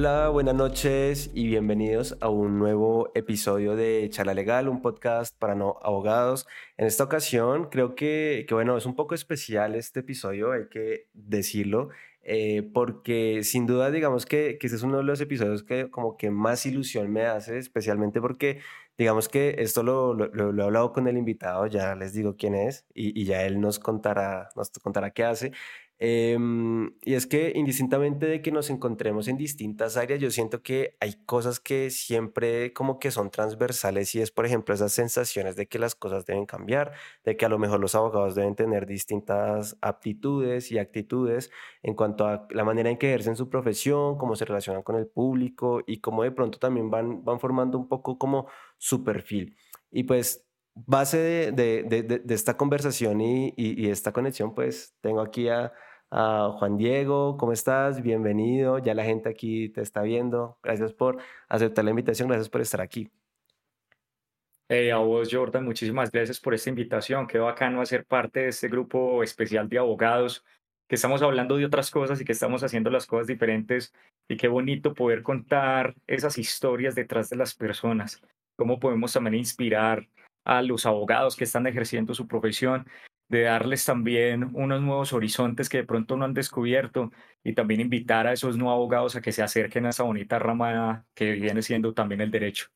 Hola, buenas noches y bienvenidos a un nuevo episodio de Charla Legal, un podcast para no abogados. En esta ocasión creo que, bueno, es un poco especial este episodio, hay que decirlo, eh, porque sin duda digamos que, que este es uno de los episodios que como que más ilusión me hace, especialmente porque digamos que esto lo, lo, lo he hablado con el invitado, ya les digo quién es y, y ya él nos contará, nos contará qué hace. Em, y es que indistintamente de que nos encontremos en distintas áreas, yo siento que hay cosas que siempre como que son transversales y es, por ejemplo, esas sensaciones de que las cosas deben cambiar, de que a lo mejor los abogados deben tener distintas aptitudes y actitudes en cuanto a la manera en que ejercen su profesión, cómo se relacionan con el público y cómo de pronto también van, van formando un poco como su perfil. Y pues base de, de, de, de esta conversación y, y, y esta conexión, pues tengo aquí a Uh, Juan Diego, ¿cómo estás? Bienvenido. Ya la gente aquí te está viendo. Gracias por aceptar la invitación. Gracias por estar aquí. Hey, a vos, Jordan, muchísimas gracias por esta invitación. Qué bacano hacer parte de este grupo especial de abogados, que estamos hablando de otras cosas y que estamos haciendo las cosas diferentes. Y qué bonito poder contar esas historias detrás de las personas. Cómo podemos también inspirar a los abogados que están ejerciendo su profesión de darles también unos nuevos horizontes que de pronto no han descubierto y también invitar a esos nuevos abogados a que se acerquen a esa bonita rama que viene siendo también el derecho.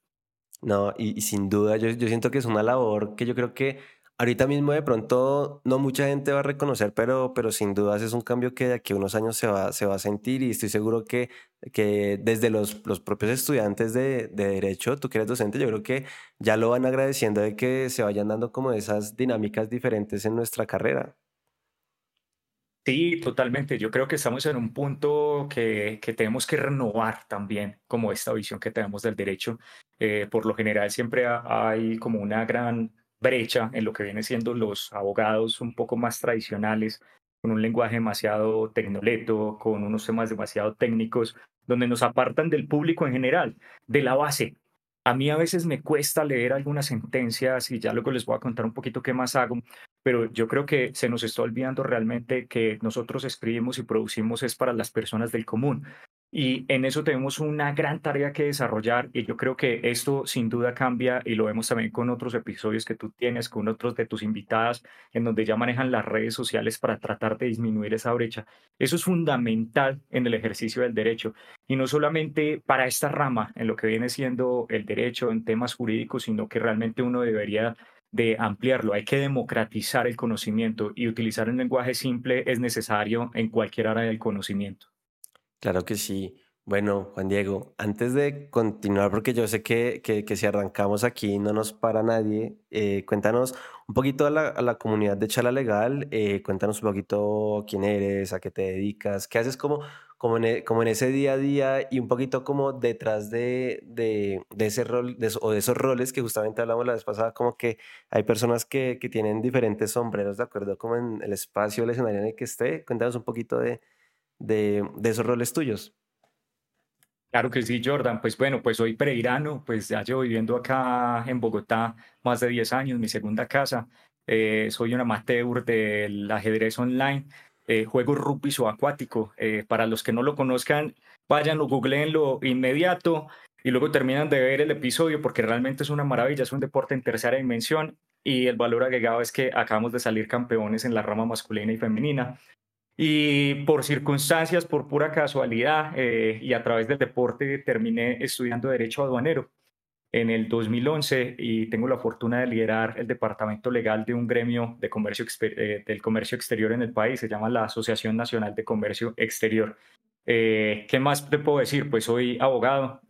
No, y, y sin duda yo, yo siento que es una labor que yo creo que ahorita mismo de pronto no mucha gente va a reconocer, pero, pero sin dudas es un cambio que de aquí a unos años se va, se va a sentir y estoy seguro que, que desde los, los propios estudiantes de, de Derecho, tú que eres docente, yo creo que ya lo van agradeciendo de que se vayan dando como esas dinámicas diferentes en nuestra carrera. Sí, totalmente. Yo creo que estamos en un punto que, que tenemos que renovar también como esta visión que tenemos del derecho. Eh, por lo general siempre hay como una gran brecha en lo que viene siendo los abogados un poco más tradicionales, con un lenguaje demasiado tecnoleto, con unos temas demasiado técnicos, donde nos apartan del público en general, de la base. A mí a veces me cuesta leer algunas sentencias y ya luego les voy a contar un poquito qué más hago, pero yo creo que se nos está olvidando realmente que nosotros escribimos y producimos es para las personas del común. Y en eso tenemos una gran tarea que desarrollar y yo creo que esto sin duda cambia y lo vemos también con otros episodios que tú tienes, con otros de tus invitadas, en donde ya manejan las redes sociales para tratar de disminuir esa brecha. Eso es fundamental en el ejercicio del derecho y no solamente para esta rama, en lo que viene siendo el derecho en temas jurídicos, sino que realmente uno debería de ampliarlo. Hay que democratizar el conocimiento y utilizar un lenguaje simple es necesario en cualquier área del conocimiento. Claro que sí. Bueno, Juan Diego, antes de continuar, porque yo sé que, que, que si arrancamos aquí no nos para nadie, eh, cuéntanos un poquito a la, la, comunidad de Chala Legal, eh, cuéntanos un poquito quién eres, a qué te dedicas, qué haces como, como, en, e, como en ese día a día y un poquito como detrás de, de, de ese rol de, o de esos roles que justamente hablamos la vez pasada, como que hay personas que, que tienen diferentes sombreros, ¿de acuerdo? Como en el espacio, el escenario en el que esté, cuéntanos un poquito de de, de esos roles tuyos. Claro que sí, Jordan. Pues bueno, pues soy pereirano, pues ya llevo viviendo acá en Bogotá más de 10 años, mi segunda casa. Eh, soy un amateur del ajedrez online. Eh, juego rugby subacuático. Eh, para los que no lo conozcan, vayan, lo googleenlo inmediato y luego terminan de ver el episodio porque realmente es una maravilla, es un deporte en tercera dimensión y el valor agregado es que acabamos de salir campeones en la rama masculina y femenina. Y por circunstancias, por pura casualidad eh, y a través del deporte terminé estudiando Derecho Aduanero en el 2011 y tengo la fortuna de liderar el departamento legal de un gremio de comercio eh, del comercio exterior en el país, se llama la Asociación Nacional de Comercio Exterior. Eh, ¿Qué más te puedo decir? Pues soy abogado,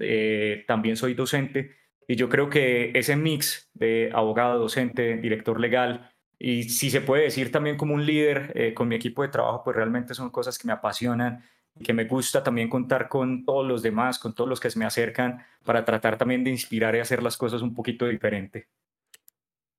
también soy docente y yo creo que ese mix de abogado, docente, director legal, y si se puede decir también como un líder eh, con mi equipo de trabajo, pues realmente son cosas que me apasionan y que me gusta también contar con todos los demás, con todos los que se me acercan, para tratar también de inspirar y hacer las cosas un poquito diferente.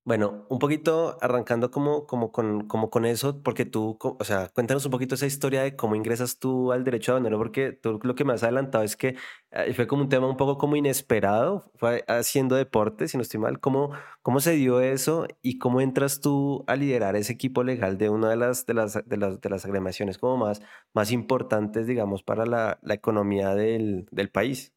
Bueno, un poquito arrancando como, como, con, como con eso, porque tú, o sea, cuéntanos un poquito esa historia de cómo ingresas tú al derecho aduanero, porque tú lo que me has adelantado es que eh, fue como un tema un poco como inesperado, fue haciendo deporte, si no estoy mal, ¿cómo, cómo se dio eso y cómo entras tú a liderar ese equipo legal de una de las, de las, de las, de las agremiaciones como más, más importantes, digamos, para la, la economía del, del país?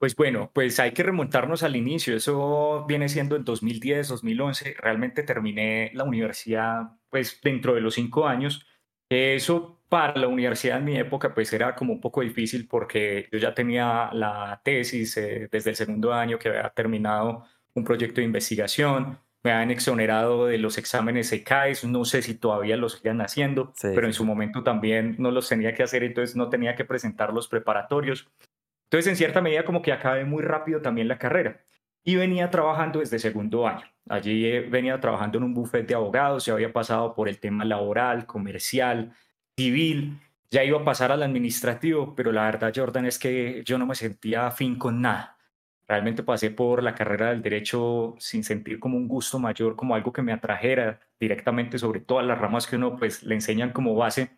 Pues bueno, pues hay que remontarnos al inicio. Eso viene siendo en 2010, 2011. Realmente terminé la universidad pues dentro de los cinco años. Eso para la universidad en mi época pues era como un poco difícil porque yo ya tenía la tesis eh, desde el segundo año que había terminado un proyecto de investigación. Me habían exonerado de los exámenes ECAES. No sé si todavía los siguen haciendo, Sí, pero en su momento también no los tenía que hacer, entonces no tenía que presentar los preparatorios. Entonces, en cierta medida, como que acabé muy rápido también la carrera. Y venía trabajando desde segundo año. Allí eh, venía trabajando en un bufete de abogados, ya había pasado por el tema laboral, comercial, civil, ya iba a pasar al administrativo, pero la verdad, Jordan, es que yo no me sentía afín con nada. Realmente pasé por la carrera del derecho sin sentir como un gusto mayor, como algo que me atrajera directamente sobre todas las ramas que uno pues le enseñan como base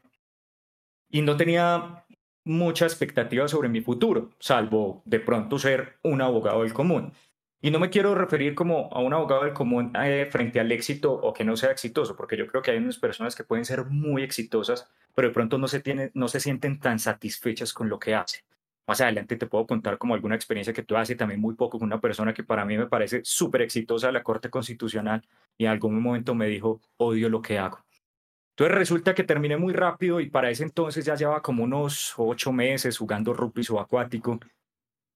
y no tenía mucha expectativa sobre mi futuro, salvo de pronto ser un abogado del común. Y no me quiero referir como a un abogado del común eh, frente al éxito o que no sea exitoso, porque yo creo que hay unas personas que pueden ser muy exitosas, pero de pronto no se, tienen, no se sienten tan satisfechas con lo que hacen. Más adelante te puedo contar como alguna experiencia que tú haces también muy poco con una persona que para mí me parece súper exitosa de la Corte Constitucional y en algún momento me dijo, odio lo que hago. Entonces resulta que terminé muy rápido y para ese entonces ya llevaba como unos ocho meses jugando rugby subacuático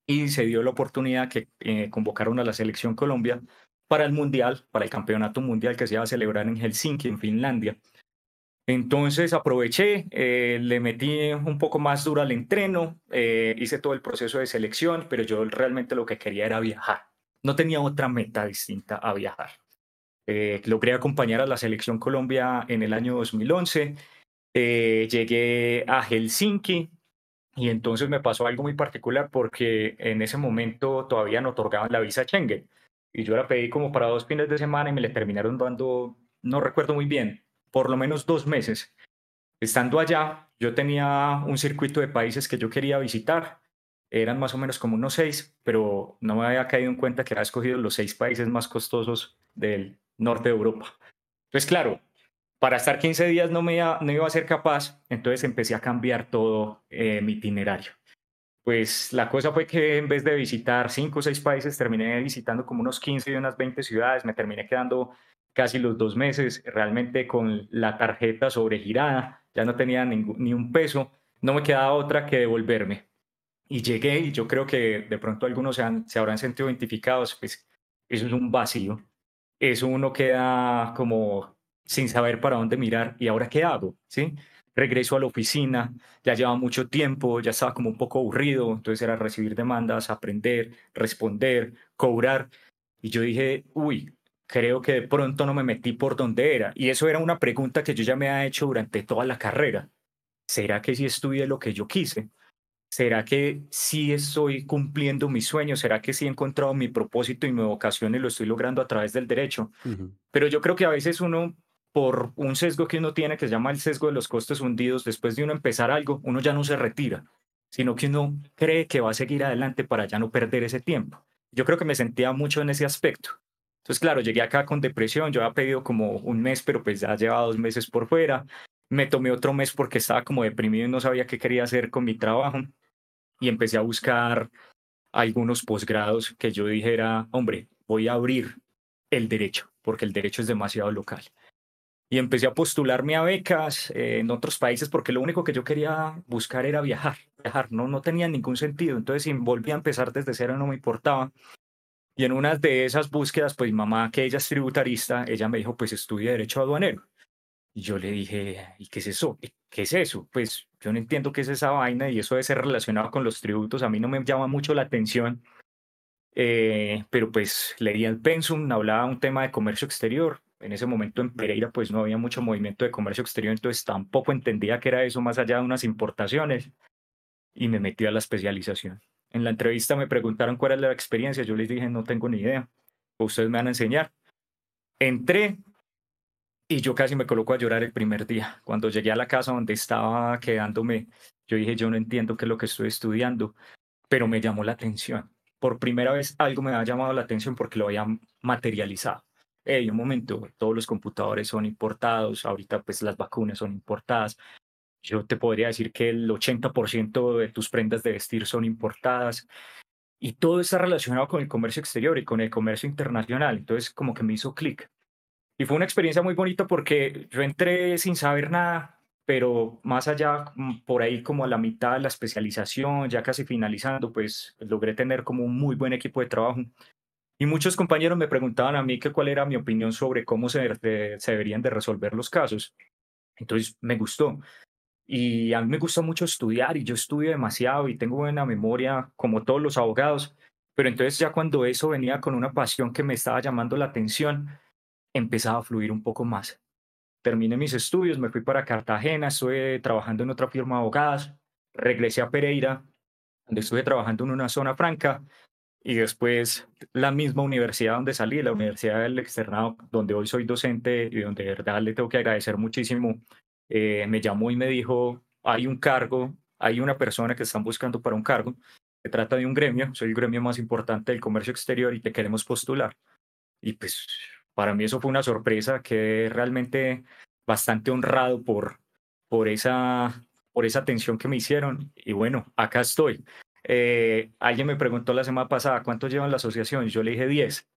y se dio la oportunidad que eh, convocaron a la selección Colombia para el mundial, para el campeonato mundial que se iba a celebrar en Helsinki, en Finlandia. Entonces aproveché, eh, le metí un poco más duro al entreno, eh, hice todo el proceso de selección, pero yo realmente lo que quería era viajar. No tenía otra meta distinta a viajar. Eh, logré acompañar a la selección Colombia en el año 2011. Eh, llegué a Helsinki y entonces me pasó algo muy particular porque en ese momento todavía no otorgaban la visa Schengen. Y yo la pedí como para dos fines de semana y me le terminaron dando, no recuerdo muy bien, por lo menos dos meses. Estando allá, yo tenía un circuito de países que yo quería visitar. Eran más o menos como unos seis, pero no me había caído en cuenta que había escogido los seis países más costosos del norte de Europa. Entonces, claro, para estar 15 días no, me iba, no a ser capaz, entonces empecé a cambiar todo eh, mi itinerario. Pues la cosa fue que en vez de visitar cinco o seis países, terminé visitando como unos 15 y unas 20 ciudades, me terminé quedando casi los dos meses, realmente con la tarjeta sobregirada, ya no tenía ni un peso, no me quedaba otra que devolverme. Y llegué y yo creo que de pronto algunos se, se habrán sentido identificados, pues eso es un vacío, eso uno queda como sin saber para dónde mirar y ahora qué hago, ¿sí? Regreso a la oficina, ya lleva mucho tiempo, ya estaba como un poco aburrido, entonces era recibir demandas, aprender, responder, cobrar. Y yo dije, uy, creo que de pronto no me metí por donde era. Y eso era una pregunta que yo ya me he hecho durante toda la carrera. ¿Será que sí estudié lo que yo quise? ¿Será que sí estoy cumpliendo mis sueños? ¿Será que sí he encontrado mi propósito y mi vocación y lo estoy logrando a través del derecho? Pero yo creo que a veces uno, por un sesgo que uno tiene, que se llama el sesgo de los costes hundidos, después de uno empezar algo, uno ya no se retira, sino que uno cree que va a seguir adelante para ya no perder ese tiempo. Yo creo que me sentía mucho en ese aspecto. Entonces, claro, llegué acá con depresión, yo había pedido como un mes, pero pues ya llevaba dos meses por fuera. Me tomé otro mes porque estaba como deprimido y no sabía qué quería hacer con mi trabajo. Y empecé a buscar algunos posgrados que yo dijera, hombre, voy a abrir el derecho, porque el derecho es demasiado local. Y empecé a postularme a becas eh, en otros países porque lo único que yo quería buscar era viajar, viajar, no, no tenía ningún sentido. Entonces, si volví a empezar desde cero, no me importaba. Y en una de esas búsquedas, pues mi mamá, que ella es tributarista, ella me dijo, pues estudia Derecho Aduanero. Y yo le dije, ¿y qué es eso? ¿Qué es eso? Pues yo no entiendo qué es esa vaina y eso debe ser relacionado con los tributos. A mí no me llama mucho la atención, eh, pero pues leía el pensum, hablaba un tema de comercio exterior. En ese momento en Pereira pues no había mucho movimiento de comercio exterior, entonces tampoco entendía qué era eso más allá de unas importaciones y me metí a la especialización. En la entrevista me preguntaron cuál era la experiencia, yo les dije no tengo ni idea. ustedes me van a enseñar. Entré y yo casi me coloco a llorar el primer día. Cuando llegué a la casa donde estaba quedándome, yo dije, yo no entiendo qué es lo que estoy estudiando, pero me llamó la atención. Por primera vez algo me ha llamado la atención porque lo había materializado. Hey, un momento, todos los computadores son importados, ahorita pues las vacunas son importadas. Yo te podría decir que el 80% de tus prendas de vestir son importadas y todo está relacionado con el comercio exterior y con el comercio internacional. Entonces como que me hizo clic y fue una experiencia muy bonita porque yo entré sin saber nada, pero más allá, mm, por ahí como a la mitad de la especialización, ya casi finalizando, pues logré tener como un muy buen equipo de trabajo. Y muchos compañeros me preguntaban a mí que cuál era mi opinión sobre cómo se, se deberían de resolver los casos. Entonces me gustó. Y a mí me gusta mucho estudiar y yo estudio demasiado y tengo buena memoria como todos los abogados. Pero entonces ya cuando eso venía con una pasión que me estaba llamando la atención, empezaba a fluir un poco más. Terminé mis estudios, me fui para Cartagena, estuve trabajando en otra firma de abogadas, regresé a Pereira, donde estuve trabajando en una zona franca, y después la misma universidad donde salí, la Universidad del Externado, donde hoy soy docente y donde de verdad le tengo que agradecer muchísimo, eh, me llamó y me dijo, hay un cargo, hay una persona que están buscando para un cargo, se trata de un gremio, soy el gremio más importante del comercio exterior y te queremos postular. Y pues para mí eso fue una sorpresa, que realmente bastante honrado por, por, esa, por esa atención que me hicieron. Y bueno, acá estoy. Eh, alguien me preguntó la semana pasada, ¿cuánto llevan la asociación? Yo le dije 10.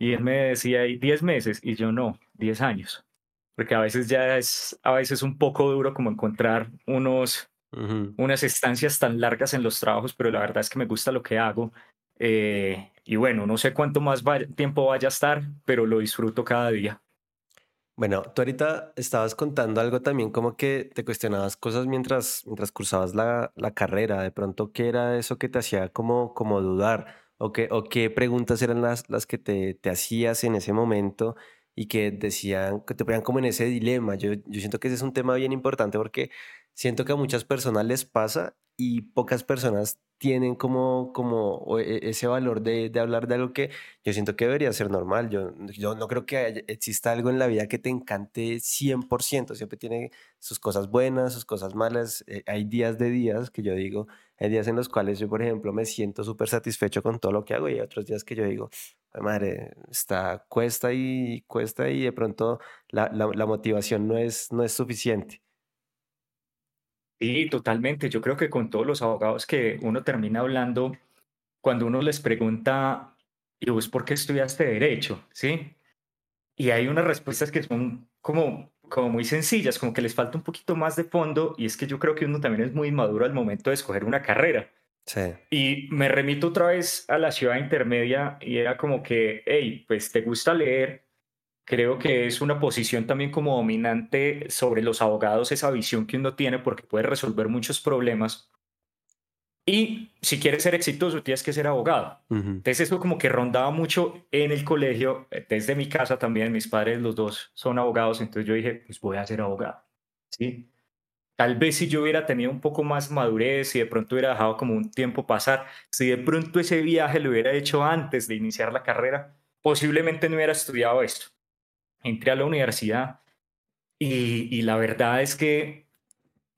Y él me decía, 10 meses? Y yo no, 10 años. Porque a veces ya es a veces un poco duro como encontrar unos, unas estancias tan largas en los trabajos, pero la verdad es que me gusta lo que hago. Eh, y bueno, no sé cuánto más tiempo vaya a estar, pero lo disfruto cada día. Bueno, tú ahorita estabas contando algo también, como que te cuestionabas cosas mientras, mientras cursabas la, la carrera. De pronto, ¿qué era eso que te hacía como, como dudar? ¿O qué, o qué preguntas eran las, las que te, te hacías en ese momento y que decían, que te ponían como en ese dilema? Yo, yo siento que ese es un tema bien importante porque siento que a muchas personas les pasa y pocas personas tienen como, como e, ese valor de, de, hablar de algo que yo siento que debería ser normal. Yo, yo no creo que exista algo en la vida que te encante 100%. Siempre tiene sus cosas buenas, sus cosas malas. Eh, hay días de días que yo digo, hay días en los cuales yo, por ejemplo, me siento súper satisfecho con todo lo que hago y hay otros días que yo digo, madre, está, cuesta y cuesta y de pronto la, la, la motivación no es, no es suficiente. Sí, totalmente. Yo creo que con todos los abogados que uno termina hablando, cuando uno les pregunta, ¿y vos por qué estudiaste derecho? ¿Sí? Y hay unas respuestas que son como, como muy sencillas, como que les falta un poquito más de fondo, y es que yo creo que uno también es muy maduro al momento de escoger una carrera. Sí. Y me remito otra vez a la ciudad intermedia y era como que, hey, pues te gusta leer, Creo que es una posición también como dominante sobre los abogados, esa visión que uno tiene porque puede resolver muchos problemas. Y si quieres ser exitoso, tienes que ser abogado. Entonces eso como que rondaba mucho en el colegio, desde mi casa también, mis padres los dos son abogados, entonces yo dije, pues voy a ser abogado. ¿Sí? Tal vez si yo hubiera tenido un poco más madurez y de pronto hubiera dejado como un tiempo pasar, si de pronto ese viaje lo hubiera hecho antes de iniciar la carrera, posiblemente no hubiera estudiado esto entré a la universidad y, la verdad es que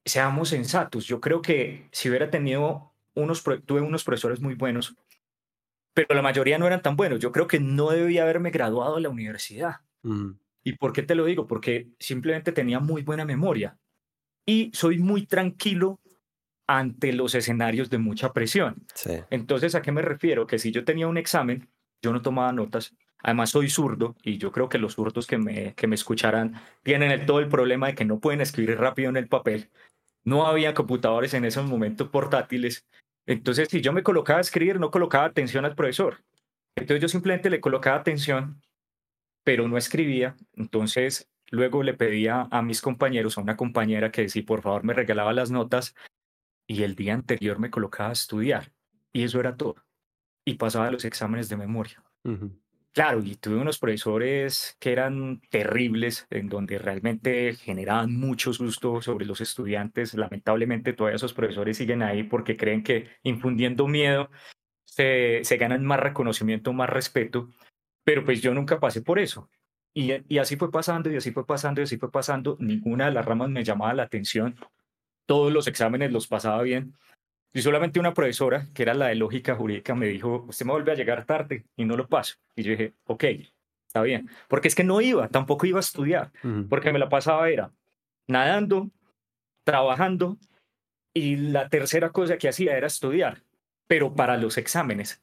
seamos sensatos. Yo creo que si hubiera tenido unos, tuve unos profesores muy buenos, pero la mayoría no eran tan buenos. Yo creo que no debía haberme graduado de la universidad. ¿Y por qué te lo digo? Porque simplemente tenía muy buena memoria y soy muy tranquilo ante los escenarios de mucha presión. Entonces, ¿a qué me refiero? Que si yo tenía un examen, yo no tomaba notas, Además, soy zurdo y yo creo que los zurdos que me, que me escucharán tienen todo el problema de que no pueden escribir rápido en el papel. No había computadores en esos momentos portátiles. Entonces, si yo me colocaba a escribir, no colocaba atención al profesor. Entonces, yo simplemente le colocaba atención, pero no escribía. Entonces, luego le pedía a mis compañeros, a una compañera que si por favor me regalaba las notas y el día anterior me colocaba a estudiar. Y eso era todo. Y pasaba los exámenes de memoria. Claro, y tuve unos profesores que eran terribles, en donde realmente generaban mucho susto sobre los estudiantes. Lamentablemente todavía esos profesores siguen ahí porque creen que infundiendo miedo se, se ganan más reconocimiento, más respeto. pero pues yo nunca pasé por eso. Y, y así fue pasando, y así fue pasando, y así fue pasando. Ninguna de las ramas me llamaba la atención. Todos los exámenes los pasaba bien. Y solamente una profesora, que era la de lógica jurídica, me dijo, usted me vuelve a llegar tarde y no lo paso. Y yo dije, ok, está bien. Porque es que no iba, tampoco iba a estudiar, porque me la pasaba era nadando, trabajando, y la tercera cosa que hacía era estudiar, pero para los exámenes.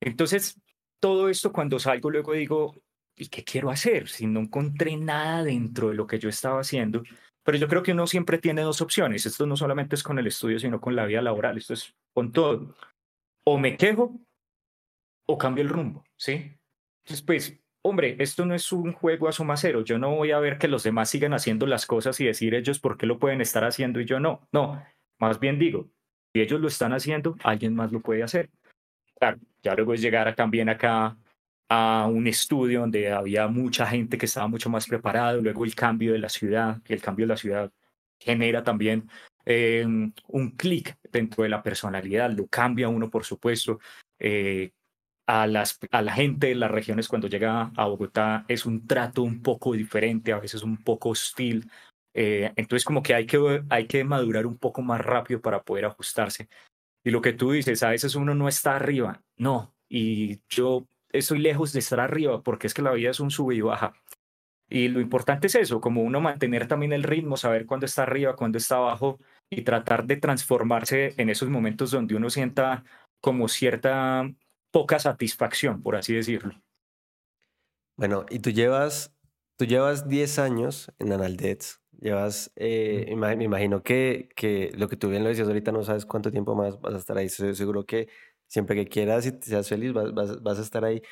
Entonces, todo esto cuando salgo luego digo, ¿y qué quiero hacer? Si no encontré nada dentro de lo que yo estaba haciendo. Pero yo creo que uno siempre tiene dos opciones. Esto no solamente es con el estudio, sino con la vida laboral. Esto es con todo. O me quejo o cambio el rumbo, ¿sí? Entonces, pues, hombre, esto no es un juego a suma cero. Yo no voy a ver que los demás sigan haciendo las cosas y decir ellos por qué lo pueden estar haciendo y yo no. No, más bien digo, si ellos lo están haciendo, alguien más lo puede hacer. Ya luego es llegar también acá a un estudio donde había mucha gente que estaba mucho más preparado, luego el cambio de la ciudad, y el cambio de la ciudad genera también eh, un clic dentro de la personalidad, lo cambia uno, por supuesto. Eh, a, las, a la gente de las regiones cuando llega a Bogotá es un trato un poco diferente, a veces un poco hostil. Eh, entonces como que hay, que hay que madurar un poco más rápido para poder ajustarse. Y lo que tú dices, a veces uno no está arriba, no. Y yo estoy lejos de estar arriba porque es que la vida es un sube y baja. Y lo importante es eso, como uno mantener también el ritmo, saber cuándo está arriba, cuándo está abajo y tratar de transformarse en esos momentos donde uno sienta como cierta poca satisfacción, por así decirlo. Bueno, y tú llevas, tú llevas 10 años en Analdets, llevas, eh, me imagino que, que lo que tú bien lo decías ahorita, no sabes cuánto tiempo más vas a estar ahí, seguro que siempre que quieras y seas feliz, vas, vas, a estar ahí.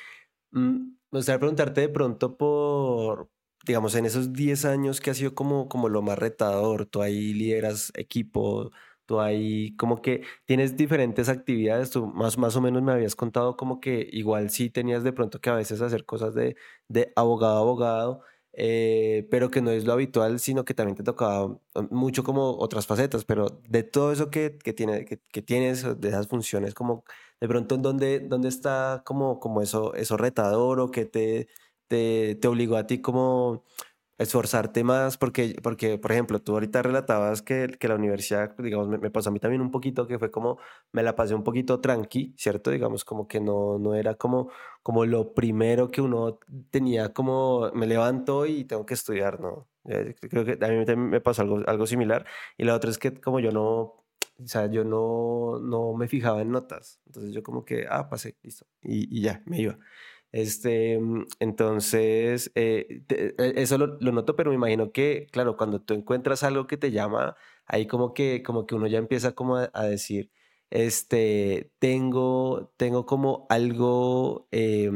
Mm, me gustaría preguntarte de pronto por, digamos, en esos 10 años que ha sido como, como lo más retador, tú ahí lideras equipo, tú ahí como que tienes diferentes actividades, tú más, más o menos me habías contado como que igual sí tenías de pronto que a veces hacer cosas de, de abogado a abogado, eh, pero que no es lo habitual, sino que también te tocaba mm, mucho como otras facetas, pero de todo eso que, que, tiene, que, que tienes, de esas funciones como de pronto en dónde, dónde está como, como eso, eso retador o que te, te, te obligó a ti como esforzarte más, porque, porque, por ejemplo, tú ahorita relatabas que, que la universidad, digamos, me, pasó a mí también un poquito, que fue como, me la pasé un poquito tranqui, ¿cierto? Digamos, como que no, no era como, como lo primero que uno tenía, como me levanto y tengo que estudiar, ¿no? Eh, creo que a mí también me pasó algo, algo similar. Y la otra es que como yo no, o sea, yo no, no me fijaba en notas. Entonces yo como que, ah, pasé, listo. Y, y ya, me iba. Este, mm, entonces, eh, e, eso lo, noto, pero me imagino que, claro, cuando tú encuentras algo que te llama, ahí como que, como que uno ya empieza como a, a decir, este, tengo, tengo como algo, eh,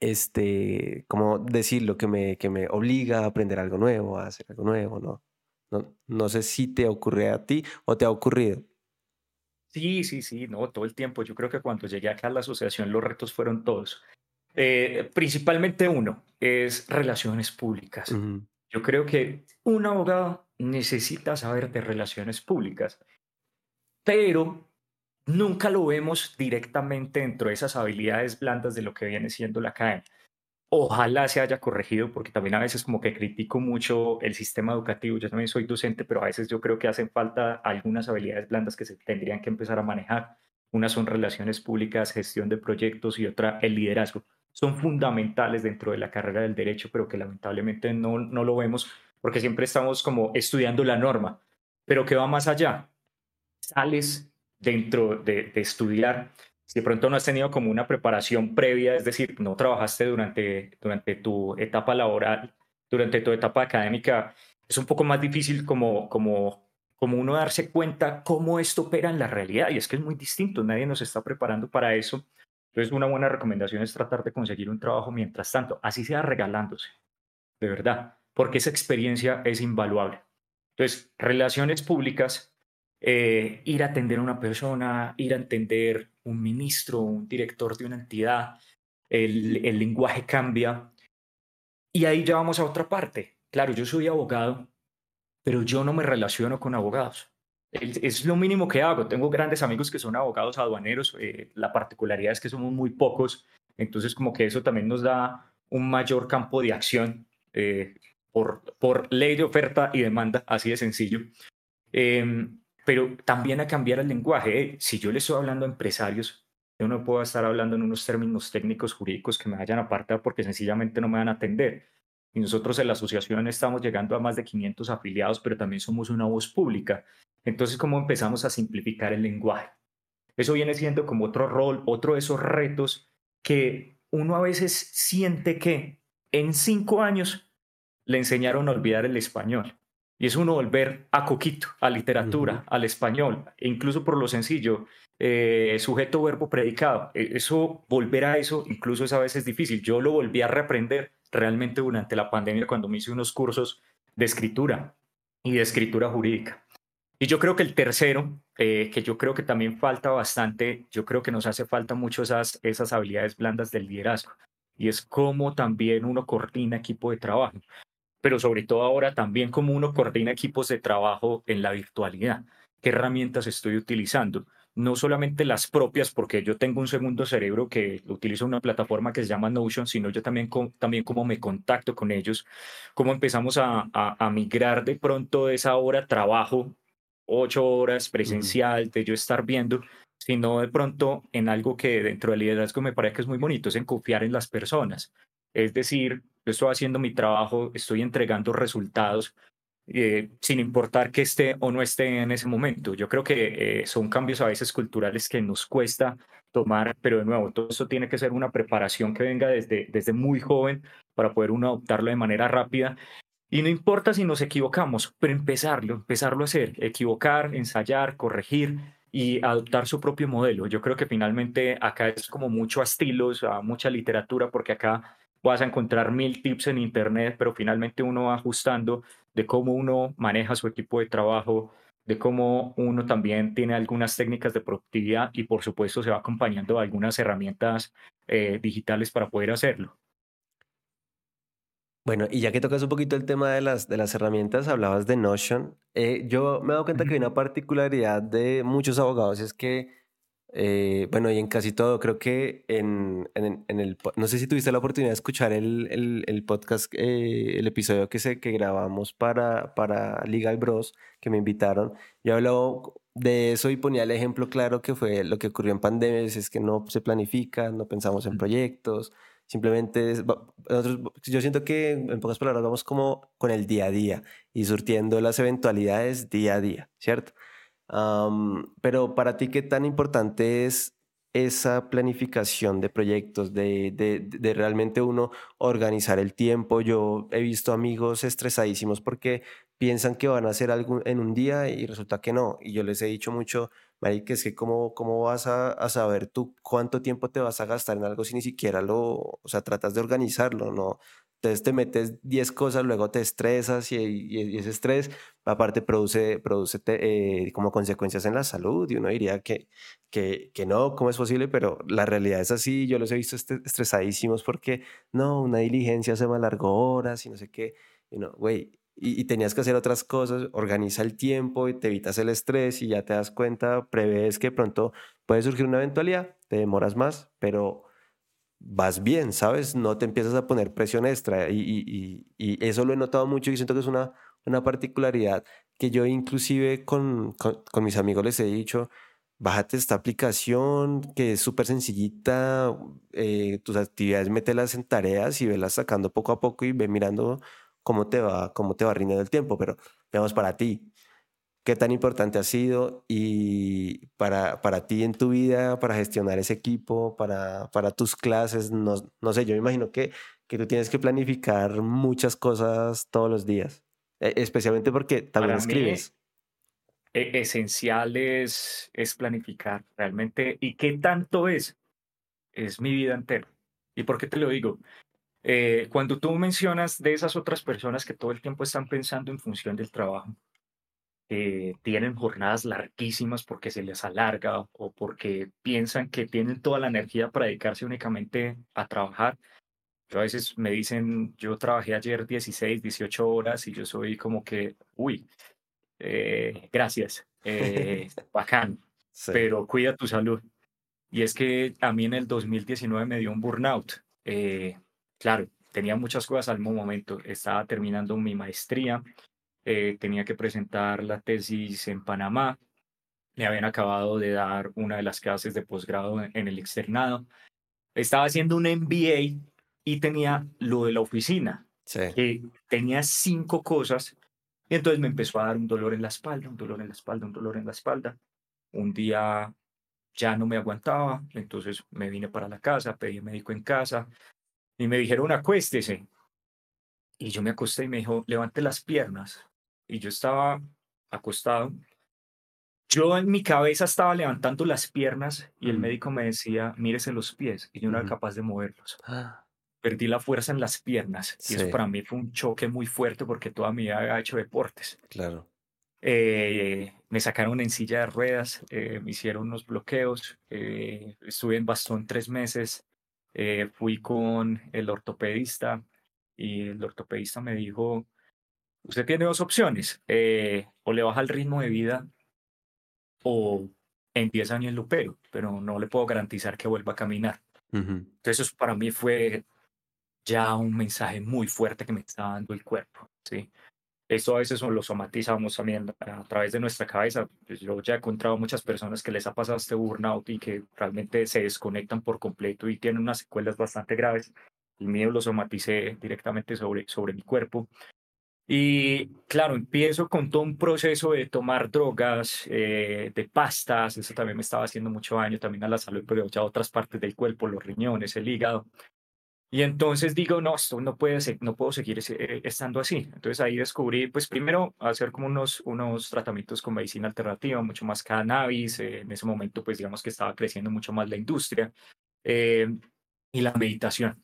este, como decirlo, que me, que me obliga a aprender algo nuevo, a hacer algo nuevo, ¿no? No, no sé si te ocurre a ti o te ha ocurrido. Sí, sí, sí, no, todo el tiempo. Yo creo que cuando llegué acá a la asociación los retos fueron todos. Eh, principalmente uno, es relaciones públicas. Yo creo que un abogado necesita saber de relaciones públicas, pero nunca lo vemos directamente dentro de esas habilidades blandas de lo que viene siendo la academia. Ojalá se haya corregido, porque también a veces como que critico mucho el sistema educativo. Yo también soy docente, pero a veces yo creo que hacen falta algunas habilidades blandas que se tendrían que empezar a manejar. Una son relaciones públicas, gestión de proyectos y otra el liderazgo. Son fundamentales dentro de la carrera del derecho, pero que lamentablemente no, no lo vemos porque siempre estamos como estudiando la norma. Pero que va más allá. Sales dentro de, de estudiar de pronto no has tenido como una preparación previa, es decir, no trabajaste durante, durante tu etapa laboral, durante tu etapa académica, es un poco más difícil como, como, como uno darse cuenta cómo esto opera en la realidad. Y es que es muy distinto, nadie nos está preparando para eso. Entonces, una buena recomendación es tratar de conseguir un trabajo mientras tanto, así sea regalándose, de verdad, porque esa experiencia es invaluable. Entonces, relaciones públicas eh, ir a atender a una persona, ir a entender un ministro, un director de una entidad, el, el lenguaje cambia. Y ahí ya vamos a otra parte. Claro, yo soy abogado, pero yo no me relaciono con abogados. Es lo mínimo que hago. Tengo grandes amigos que son abogados aduaneros. Eh, la particularidad es que somos muy pocos Entonces, como que eso también nos da un mayor campo de acción eh, por, por ley de oferta y demanda, así de sencillo. Em, pero también a cambiar el lenguaje. Si yo le estoy hablando a empresarios, yo no puedo estar hablando en unos términos técnicos jurídicos que me vayan a apartar porque sencillamente no me van a atender. Y nosotros en la asociación estamos llegando a más de 500 afiliados, pero también somos una voz pública. Entonces, ¿cómo empezamos a simplificar el lenguaje? Eso viene siendo como otro rol, otro de esos retos que uno a veces siente que en cinco años le enseñaron a olvidar el español. Y es uno volver a coquito, a literatura, al español, e incluso por lo sencillo, eh, sujeto, verbo, predicado. E, eso, volver a eso, incluso es a veces difícil. Yo lo volví a reaprender realmente durante la pandemia cuando me hice unos cursos de escritura y de escritura jurídica. Y yo creo que el tercero, eh, que yo creo que también falta bastante, yo creo que nos hace falta mucho esas, esas habilidades blandas del liderazgo. Y es cómo también uno coordina equipo de trabajo. Pero sobre todo ahora también cómo uno coordina equipos de trabajo en la virtualidad. ¿Qué herramientas estoy utilizando? no solamente las propias, porque yo tengo un segundo cerebro que utiliza una plataforma que se llama Notion, sino yo también, también cómo me contacto con ellos, cómo empezamos a, a, migrar de pronto de esa hora trabajo ocho horas presencial, de yo estar viendo, sino de pronto en algo que dentro del liderazgo me parece que es muy bonito, es en confiar en las personas. Es decir, yo estoy haciendo mi trabajo, estoy entregando resultados, eh, sin importar que esté o no esté en ese momento. Yo creo que eh, son cambios a veces culturales que nos cuesta tomar, pero de nuevo, todo eso tiene que ser una preparación que venga desde, desde muy joven para poder uno adoptarlo de manera rápida y no importa si nos equivocamos, pero empezarlo, empezarlo a hacer, equivocar, ensayar, corregir y adoptar su propio modelo. Yo creo que finalmente acá es como mucho a estilos, a mucha literatura, porque acá vas a encontrar mil tips en internet, pero finalmente uno va ajustando de cómo uno maneja su equipo de trabajo, de cómo uno también tiene algunas técnicas de productividad y por supuesto se va acompañando de algunas herramientas eh, digitales para poder hacerlo. Bueno, y ya que tocas un poquito el tema de las, de las herramientas, hablabas de Notion. Eh, yo me he dado cuenta que hay una particularidad de muchos abogados, es que, eh, bueno, y en casi todo, creo que en, en, en, el, no sé si tuviste la oportunidad de escuchar el, el, el podcast, eh, el episodio que, se, que grabamos para, para Legal Bros, que me invitaron. Yo hablaba de eso y ponía el ejemplo claro que fue lo que ocurrió en pandemia, es que no se planifica, no pensamos en proyectos Simplemente, yo siento que en pocas palabras vamos como con el día a día y surtiendo las eventualidades día a día, ¿cierto? Pero para ti, ¿qué tan importante es esa planificación de proyectos, de, de, de, realmente uno organizar el tiempo? Yo he visto amigos estresadísimos porque piensan que van a hacer algo en un día y resulta que no. Y yo les he dicho mucho, Marica, es que cómo, cómo vas a, saber tú cuánto tiempo te vas a gastar en algo si ni siquiera lo, o sea, tratas de organizarlo, ¿no? Entonces te metes 10 cosas, luego te estresas y, ese estrés aparte produce, produce eh, como consecuencias en la salud y uno diría que, que, que, no, ¿cómo es posible? Pero la realidad es así, yo los he visto estresadísimos porque no, una diligencia se me alargó horas y no sé qué, y no, güey, y, tenías que hacer otras cosas, organiza el tiempo y te evitas el estrés y ya te das cuenta, prevés que pronto puede surgir una eventualidad, te demoras más, pero vas bien, ¿sabes? No te empiezas a poner presión extra y, y, y eso lo he notado mucho y siento que es una, una particularidad que yo inclusive con, con, mis amigos les he dicho, bájate esta aplicación que es súper sencillita, eh, tus actividades mételas en tareas y velas sacando poco a poco y ve mirando cómo te va, cómo te va rindiendo el tiempo, pero veamos para ti, qué tan importante ha sido y para, para ti en tu vida, para gestionar ese equipo, para, para tus clases, no, no sé, yo me imagino que, que tú tienes que planificar muchas cosas todos los días, e, especialmente porque también escribes. E, esencial es, es planificar realmente. ¿Y qué tanto es? Es mi vida entera. ¿Y por qué te lo digo? Eh, cuando tú mencionas de esas otras personas que todo el tiempo están pensando en función del trabajo, eh, tienen jornadas larguísimas porque se les alarga o porque piensan que tienen toda la energía para dedicarse únicamente a trabajar. Yo a veces me dicen, yo trabajé ayer 16, 18 horas y yo soy como que, uy, eh, gracias, bacán, pero cuida tu salud. Y es que a mí en el 2019 me dio un burnout. Eh, claro, tenía muchas cosas al mismo momento. Estaba terminando mi maestría, eh, tenía que presentar la tesis en Panamá, me habían acabado de dar una de las clases de posgrado en, el externado. Estaba haciendo un MBA y tenía lo de la oficina, que tenía cinco cosas. Y entonces me empezó a dar un dolor en la espalda, un dolor en la espalda, un dolor en la espalda. Un día ya no me aguantaba, entonces me vine para la casa, pedí médico en casa y me dijeron acuéstese. Y yo me acosté y me dijo, levante las piernas. Y yo estaba acostado. Yo en mi cabeza estaba levantando las piernas y el médico me decía, mírese los pies. Y yo no era capaz de moverlos. Ah. Perdí la fuerza en las piernas. Y eso para mí fue un choque muy fuerte porque toda mi vida había hecho deportes. Claro. Eh, me sacaron en silla de ruedas, eh, me hicieron unos bloqueos, eh, estuve en bastón tres meses, fui con el ortopedista y el ortopedista me dijo, usted tiene dos opciones, o le baja el ritmo de vida o empieza en el lupero, pero no le puedo garantizar que vuelva a caminar. Entonces eso para mí fue ya un mensaje muy fuerte que me estaba dando el cuerpo, ¿sí? Esto a veces lo somatizamos también a través de nuestra cabeza. Pues yo ya he encontrado muchas personas que les ha pasado este burnout y que realmente se desconectan por completo y tienen unas secuelas bastante graves. El mío lo somaticé directamente sobre, sobre mi cuerpo. Y claro, empiezo con todo un proceso de tomar drogas, eh, de pastas, eso también me estaba haciendo mucho daño también a la salud, pero ya otras partes del cuerpo, los riñones, el hígado. Y entonces digo, no, esto no, puede ser, no puedo seguir eh, estando así. Entonces ahí descubrí, pues primero hacer como unos, unos tratamientos con medicina alternativa, mucho más cannabis. Eh, en ese momento, pues digamos que estaba creciendo mucho más la industria. Eh, y la meditación.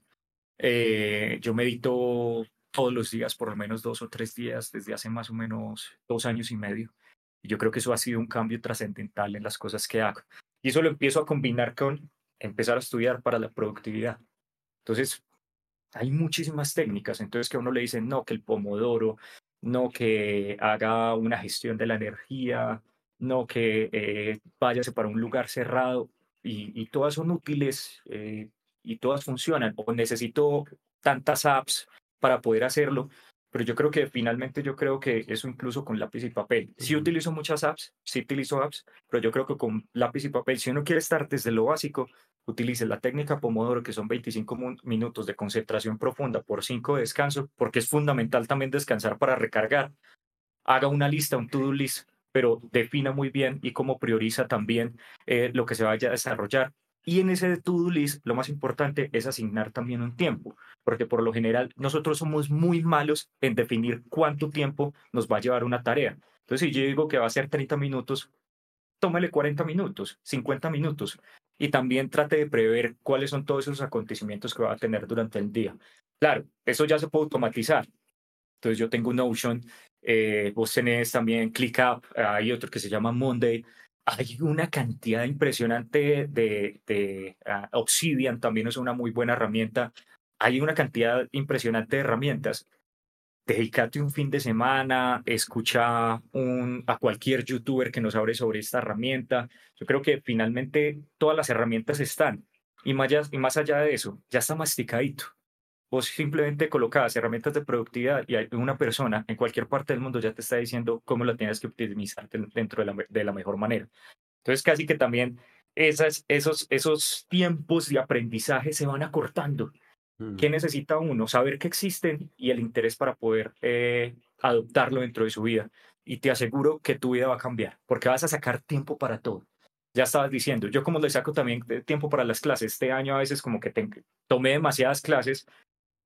yo medito todos los días, por lo menos dos o tres días, desde hace más o menos dos años y medio. Y yo creo que eso ha sido un cambio trascendental en las cosas que hago. Y eso lo empiezo a combinar con empezar a estudiar para la productividad entonces, hay muchísimas técnicas. Entonces, que a uno le dicen, no, que el pomodoro, no que haga una gestión de la energía, no que eh, váyase para un lugar cerrado. Y, todas son útiles eh, y todas funcionan. O necesito tantas apps para poder hacerlo. Pero yo creo que finalmente yo creo que eso incluso con lápiz y papel. Sí utilizo muchas apps, sí utilizo apps, pero yo creo que con lápiz y papel, si uno quiere estar desde lo básico, utilice la técnica Pomodoro, que son 25 minutos de concentración profunda por 5 de descanso, porque es fundamental también descansar para recargar. Haga una lista, un to-do list, pero defina muy bien y cómo prioriza también eh, lo que se vaya a desarrollar. Y en ese to-do list, lo más importante es asignar también un tiempo, porque por lo general nosotros somos muy malos en definir cuánto tiempo nos va a llevar una tarea. Entonces, si yo digo que va a ser 30 minutos, tómale 40 minutos, 50 minutos, y también trate de prever cuáles son todos esos acontecimientos que va a tener durante el día. Claro, eso ya se puede automatizar. Entonces yo tengo Notion, eh, vos tenés también ClickUp, hay otro que se llama Monday. Hay una cantidad impresionante de, ah, Obsidian, también es una muy buena herramienta. Hay una cantidad impresionante de herramientas dedícate un fin de semana, escucha a cualquier youtuber que nos hable sobre esta herramienta. Yo creo que finalmente todas las herramientas están. Y más, y más allá de eso, ya está masticadito. Vos simplemente colocas herramientas de productividad y hay una persona en cualquier parte del mundo ya te está diciendo cómo la tienes que optimizar dentro de la, de la mejor manera. Entonces, casi que también esas, esos, esos tiempos de aprendizaje se van acortando ¿Qué mm. necesita uno? Saber que existen y el interés para poder eh, adoptarlo dentro de su vida. Y te aseguro que tu vida va a cambiar, porque vas a sacar tiempo para todo. Ya estabas diciendo, yo como le saco también tiempo para las clases, este año a veces como que tomé demasiadas clases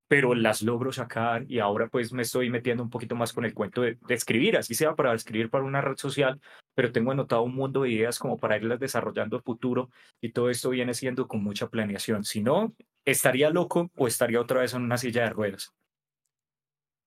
pero las logro sacar y ahora pues me estoy metiendo un poquito más con el cuento de, escribir, así sea para escribir para una red social, pero tengo anotado un mundo de ideas como para irlas desarrollando a futuro y todo esto viene siendo con mucha planeación. Si no, estaría loco o estaría otra vez en una silla de ruedas.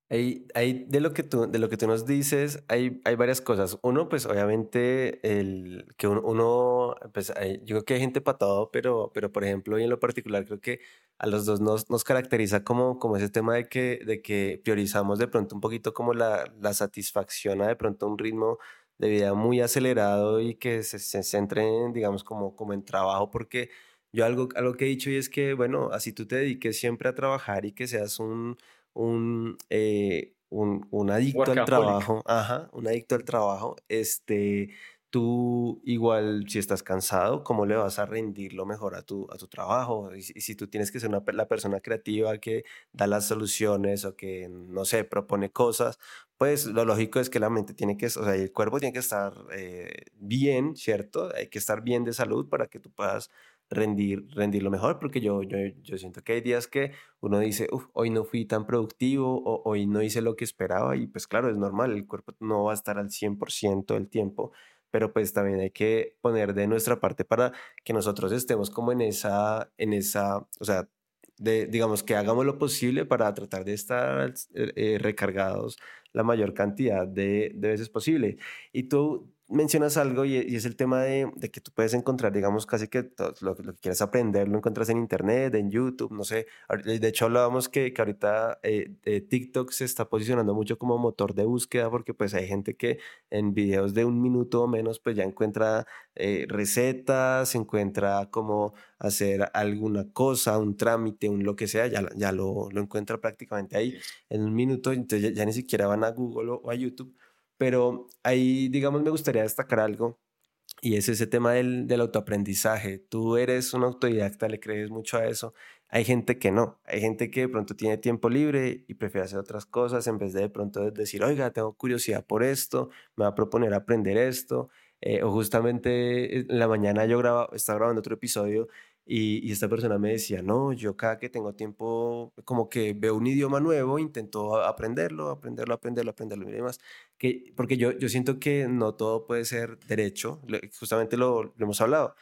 Ahí, de, lo que tú, de lo que tú nos dices, hay, hay varias cosas. Uno, pues obviamente, el, que uno, pues yo creo que hay gente patado, pero, pero por ejemplo, y en lo particular, creo que a los dos nos, nos caracteriza como, como ese tema de que, de que priorizamos de pronto un poquito como la, la satisfacción a de pronto un ritmo de vida muy acelerado y que se, se centren, digamos, como, como en trabajo, porque yo algo, algo que he dicho y es que, bueno, así tú te dediques siempre a trabajar y que seas un, un, eh, un, un adicto al trabajo, ajá, un adicto al trabajo, este, tú igual si estás cansado, ¿cómo le vas a rendir lo mejor a tu, a tu trabajo? Y, si y si tú tienes que ser una, la persona creativa que da las soluciones o que, no sé, propone cosas, pues lo lógico es que la mente tiene que, o sea, el cuerpo tiene que estar eh, bien, ¿cierto? Hay que estar bien de salud para que tú puedas rendir, rendir lo mejor, porque yo, yo, yo siento que hay días que uno dice, "Uf, hoy no fui tan productivo o hoy no hice lo que esperaba y pues claro, es normal, el cuerpo no va a estar al 100% del tiempo, pero pues también hay que poner de nuestra parte para que nosotros estemos como en esa, en esa, o sea, digamos que hagamos lo posible para tratar de estar eh, eh, recargados la mayor cantidad de, de veces posible. Y tú mencionas algo y, y es el tema de, de que tú puedes encontrar, digamos, casi que todo lo, lo que quieras aprender lo encuentras en internet, en YouTube, no sé. De hecho, hablábamos que, que ahorita eh, eh, TikTok se está posicionando mucho como motor de búsqueda porque pues hay gente que en videos de un minuto o menos pues ya encuentra eh, recetas, encuentra cómo hacer alguna cosa, un trámite, un lo que sea, ya, ya lo, lo encuentra prácticamente ahí en un minuto, entonces ya, ya ni siquiera van a Google o a YouTube. Pero ahí, digamos, me gustaría destacar algo y es ese tema del, del autoaprendizaje. Tú eres un autodidacta, le crees mucho a eso. Hay gente que no. Hay gente que de pronto tiene tiempo libre y prefiere hacer otras cosas en vez de de pronto decir, oiga, tengo curiosidad por esto, me va a proponer aprender esto. Eh, o justamente en la mañana yo graba, estaba grabando otro episodio y, y esta persona me decía, no, yo cada que tengo tiempo, como que veo un idioma nuevo, intento aprenderlo, aprenderlo, aprenderlo, aprenderlo y demás. Que, porque yo, yo siento que no todo puede ser derecho, justamente lo, lo hemos hablado.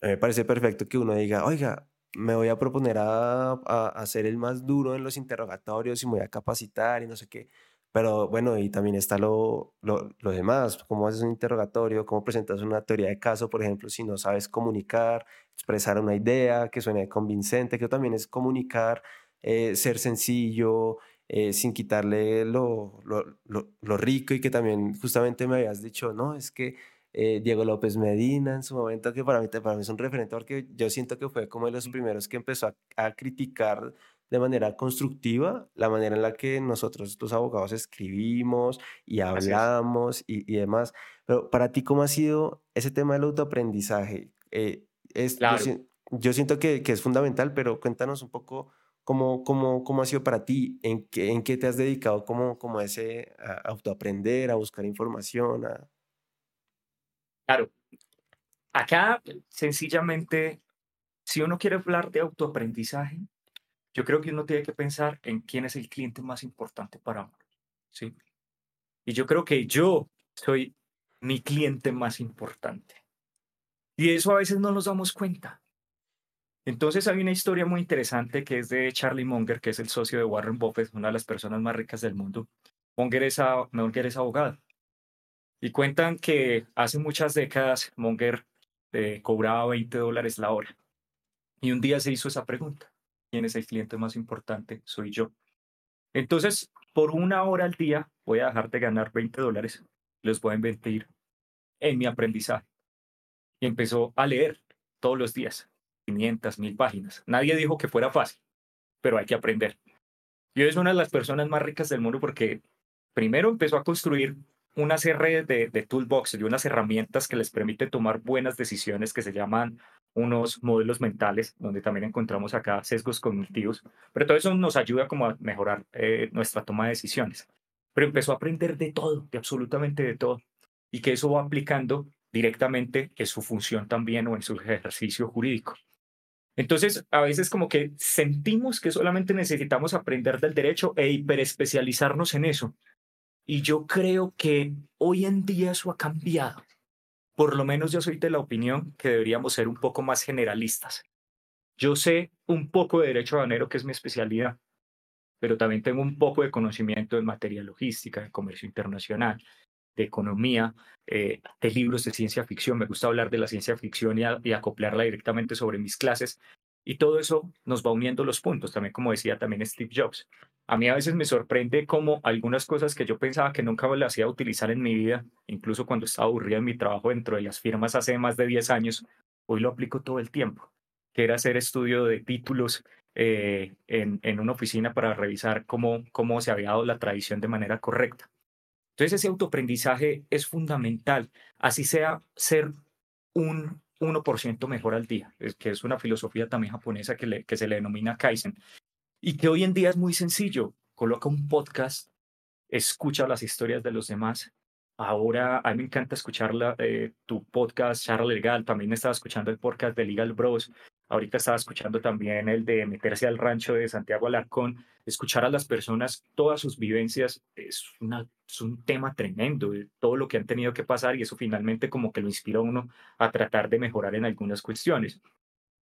Me parece perfecto que uno diga, oiga, me voy a proponer a, a, a ser el más duro en los interrogatorios y me voy a capacitar y no sé qué. Pero bueno, y también está lo, lo, lo demás, cómo haces un interrogatorio, cómo presentas una teoría de caso, por ejemplo, si no sabes comunicar, expresar una idea que suene convincente, que también es comunicar, eh, ser sencillo, eh, sin quitarle lo, lo, lo, lo rico y que también justamente me habías dicho, no, es que eh, Diego López Medina en su momento, que para mí, para mí es un referente porque yo siento que fue como de los primeros que empezó a, a criticar de manera constructiva la manera en la que nosotros los abogados escribimos y hablamos y, y demás. Pero para ti, ¿cómo ha sido ese tema del autoaprendizaje? Eh, es, yo, Claro. yo siento que, que es fundamental, pero cuéntanos un poco cómo, cómo, cómo ha sido para ti, en qué, en qué te has dedicado como, como a ese a autoaprender, a buscar información, a... Claro. Acá, sencillamente, si uno quiere hablar de autoaprendizaje, yo creo que uno tiene que pensar en quién es el cliente más importante para uno, ¿sí? Y yo creo que yo soy mi cliente más importante. Y eso a veces no nos damos cuenta. Entonces hay una historia muy interesante que es de Charlie Munger, que es el socio de Warren Buffett, una de las personas más ricas del mundo. Munger es, Munger es abogado. Y cuentan que hace muchas décadas Munger eh, cobraba 20 dólares la hora. Y un día se hizo esa pregunta. ¿Quién es el cliente más importante? Soy yo. Entonces, por una hora al día voy a dejar de ganar 20 dólares. Los voy a invertir en mi aprendizaje. Y empezó a leer todos los días, 500, 1000 páginas. Nadie dijo que fuera fácil, pero hay que aprender. Y hoy es una de las personas más ricas del mundo porque primero empezó a construir una serie de, toolbox, de unas herramientas que les permite tomar buenas decisiones que se llaman unos modelos mentales, donde también encontramos acá sesgos cognitivos, pero todo eso nos ayuda como a mejorar eh, nuestra toma de decisiones. Pero empezó a aprender de todo, de absolutamente de todo, y que eso va aplicando directamente en su función también o en su ejercicio jurídico. Entonces, a veces como que sentimos que solamente necesitamos aprender del derecho e hiperespecializarnos en eso. Y yo creo que hoy en día eso ha cambiado. Por lo menos yo soy de la opinión que deberíamos ser un poco más generalistas. Yo sé un poco de derecho aduanero, que es mi especialidad, pero también tengo un poco de conocimiento en materia logística, de comercio internacional, de economía, eh, de libros de ciencia ficción. Me gusta hablar de la ciencia ficción y, acoplarla directamente sobre mis clases. Y todo eso nos va uniendo los puntos, también como decía también Steve Jobs. A mí a veces me sorprende cómo algunas cosas que yo pensaba que nunca las iba a utilizar en mi vida, incluso cuando estaba aburrido en mi trabajo dentro de las firmas hace más de 10 años, hoy lo aplico todo el tiempo, que era hacer estudio de títulos eh, en, en, una oficina para revisar cómo, cómo se había dado la tradición de manera correcta. Entonces ese autoaprendizaje es fundamental, así sea ser un 1% mejor al día, que es una filosofía también japonesa que, que se le denomina Kaizen, y que hoy en día es muy sencillo. Coloca un podcast, escucha las historias de los demás. Ahora a mí me encanta escuchar eh, tu podcast, Charla Legal. También estaba escuchando el podcast de Legal Bros. Ahorita estaba escuchando también el de Meterse al Rancho de Santiago Alarcón. Escuchar a las personas, todas sus vivencias, es, un tema tremendo, todo lo que han tenido que pasar y eso finalmente como que lo inspira a uno a tratar de mejorar en algunas cuestiones.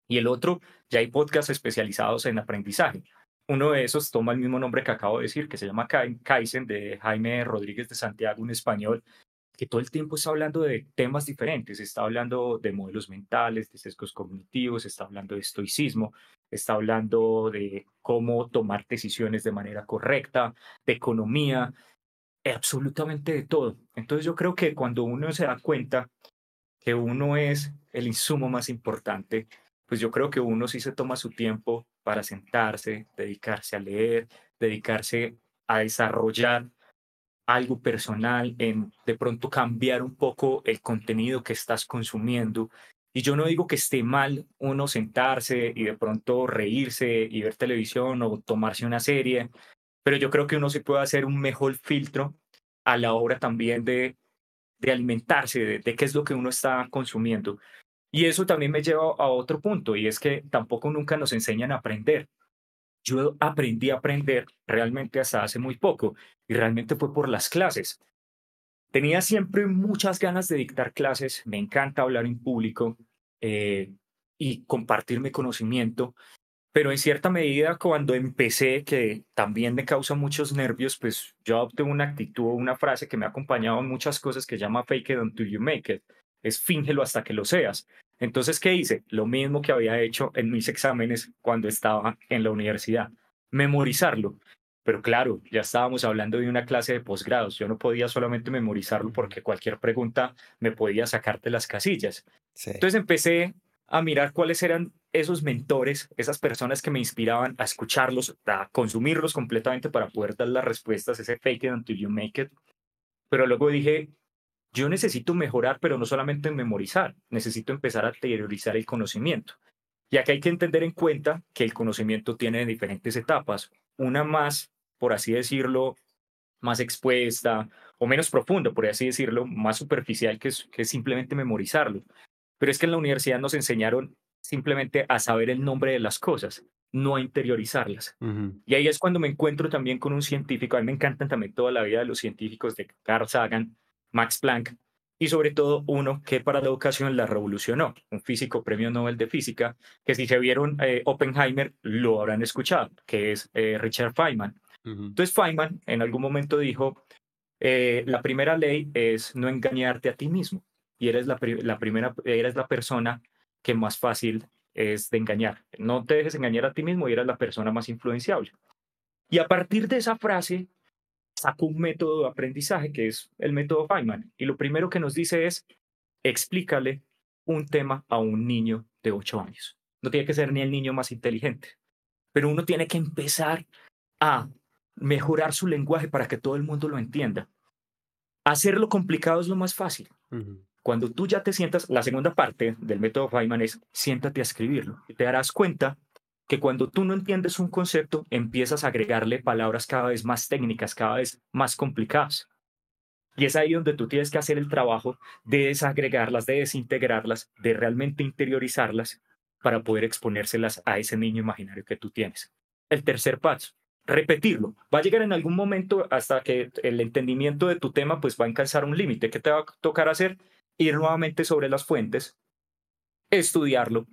Y el otro, ya hay podcasts especializados en aprendizaje. Uno de esos toma el mismo nombre que acabo de decir, que se llama Kaizen, de Jaime Rodríguez de Santiago, un español, que todo el tiempo está hablando de temas diferentes, está hablando de modelos mentales, de sesgos cognitivos, está hablando de estoicismo, está hablando de cómo tomar decisiones de manera correcta, de economía, absolutamente de todo. Entonces yo creo que cuando uno se da cuenta que uno es el insumo más importante, pues yo creo que uno sí se toma su tiempo para sentarse, dedicarse a leer, dedicarse a desarrollar algo personal, en de pronto cambiar un poco el contenido que estás consumiendo. Y yo no digo que esté mal uno sentarse y de pronto reírse y ver televisión o tomarse una serie, pero yo creo que uno sí puede hacer un mejor filtro a la hora también de, de alimentarse, de, de qué es lo que uno está consumiendo. Y eso también me lleva a otro punto, y es que tampoco nunca nos enseñan a aprender. Yo aprendí a aprender realmente hasta hace muy poco y realmente fue por las clases. Tenía siempre muchas ganas de dictar clases, me encanta hablar en público eh, y compartir mi conocimiento, pero en cierta medida cuando empecé, que también me causa muchos nervios, pues yo adopté una actitud o una frase que me ha acompañado en muchas cosas que llama fake it until you make it, es fíngelo hasta que lo seas. Entonces, ¿qué hice? Lo mismo que había hecho en mis exámenes cuando estaba en la universidad, memorizarlo. Pero claro, ya estábamos hablando de una clase de posgrados. Yo no podía solamente memorizarlo porque cualquier pregunta me podía sacarte las casillas. Entonces empecé a mirar cuáles eran esos mentores, esas personas que me inspiraban a escucharlos, a consumirlos completamente para poder dar las respuestas, ese fake it until you make it. Pero luego dije, yo necesito mejorar, pero no solamente memorizar, necesito empezar a teorizar el conocimiento. Y acá hay que entender en cuenta que el conocimiento tiene diferentes etapas, una más, por así decirlo, más expuesta o menos profunda, por así decirlo, más superficial que es, que simplemente memorizarlo. Pero es que en la universidad nos enseñaron simplemente a saber el nombre de las cosas, no a interiorizarlas. Y ahí es cuando me encuentro también con un científico, a mí me encantan también toda la vida de los científicos de Carl Sagan, Max Planck, y sobre todo uno que para la educación la revolucionó, un físico premio Nobel de Física, que si se vieron eh, Oppenheimer lo habrán escuchado, que es eh, Richard Feynman. Entonces Feynman en algún momento dijo, eh, la primera ley es no engañarte a ti mismo, y eres la, la primera, eres la persona que más fácil es de engañar. No te dejes engañar a ti mismo y eres la persona más influenciable. Y a partir de esa frase, sacó un método de aprendizaje que es el método Feynman. Y lo primero que nos dice es, explícale un tema a un niño de 8 años. No tiene que ser ni el niño más inteligente, pero uno tiene que empezar a mejorar su lenguaje para que todo el mundo lo entienda. Hacerlo complicado es lo más fácil. Cuando tú ya te sientas, la segunda parte del método Feynman es siéntate a escribirlo y te darás cuenta que cuando tú no entiendes un concepto, empiezas a agregarle palabras cada vez más técnicas, cada vez más complicadas. Y es ahí donde tú tienes que hacer el trabajo de desagregarlas, de desintegrarlas, de realmente interiorizarlas para poder exponérselas a ese niño imaginario que tú tienes. El tercer paso, repetirlo. Va a llegar en algún momento hasta que el entendimiento de tu tema pues va a alcanzar un límite. ¿Qué te va a tocar hacer? Ir nuevamente sobre las fuentes, estudiarlo,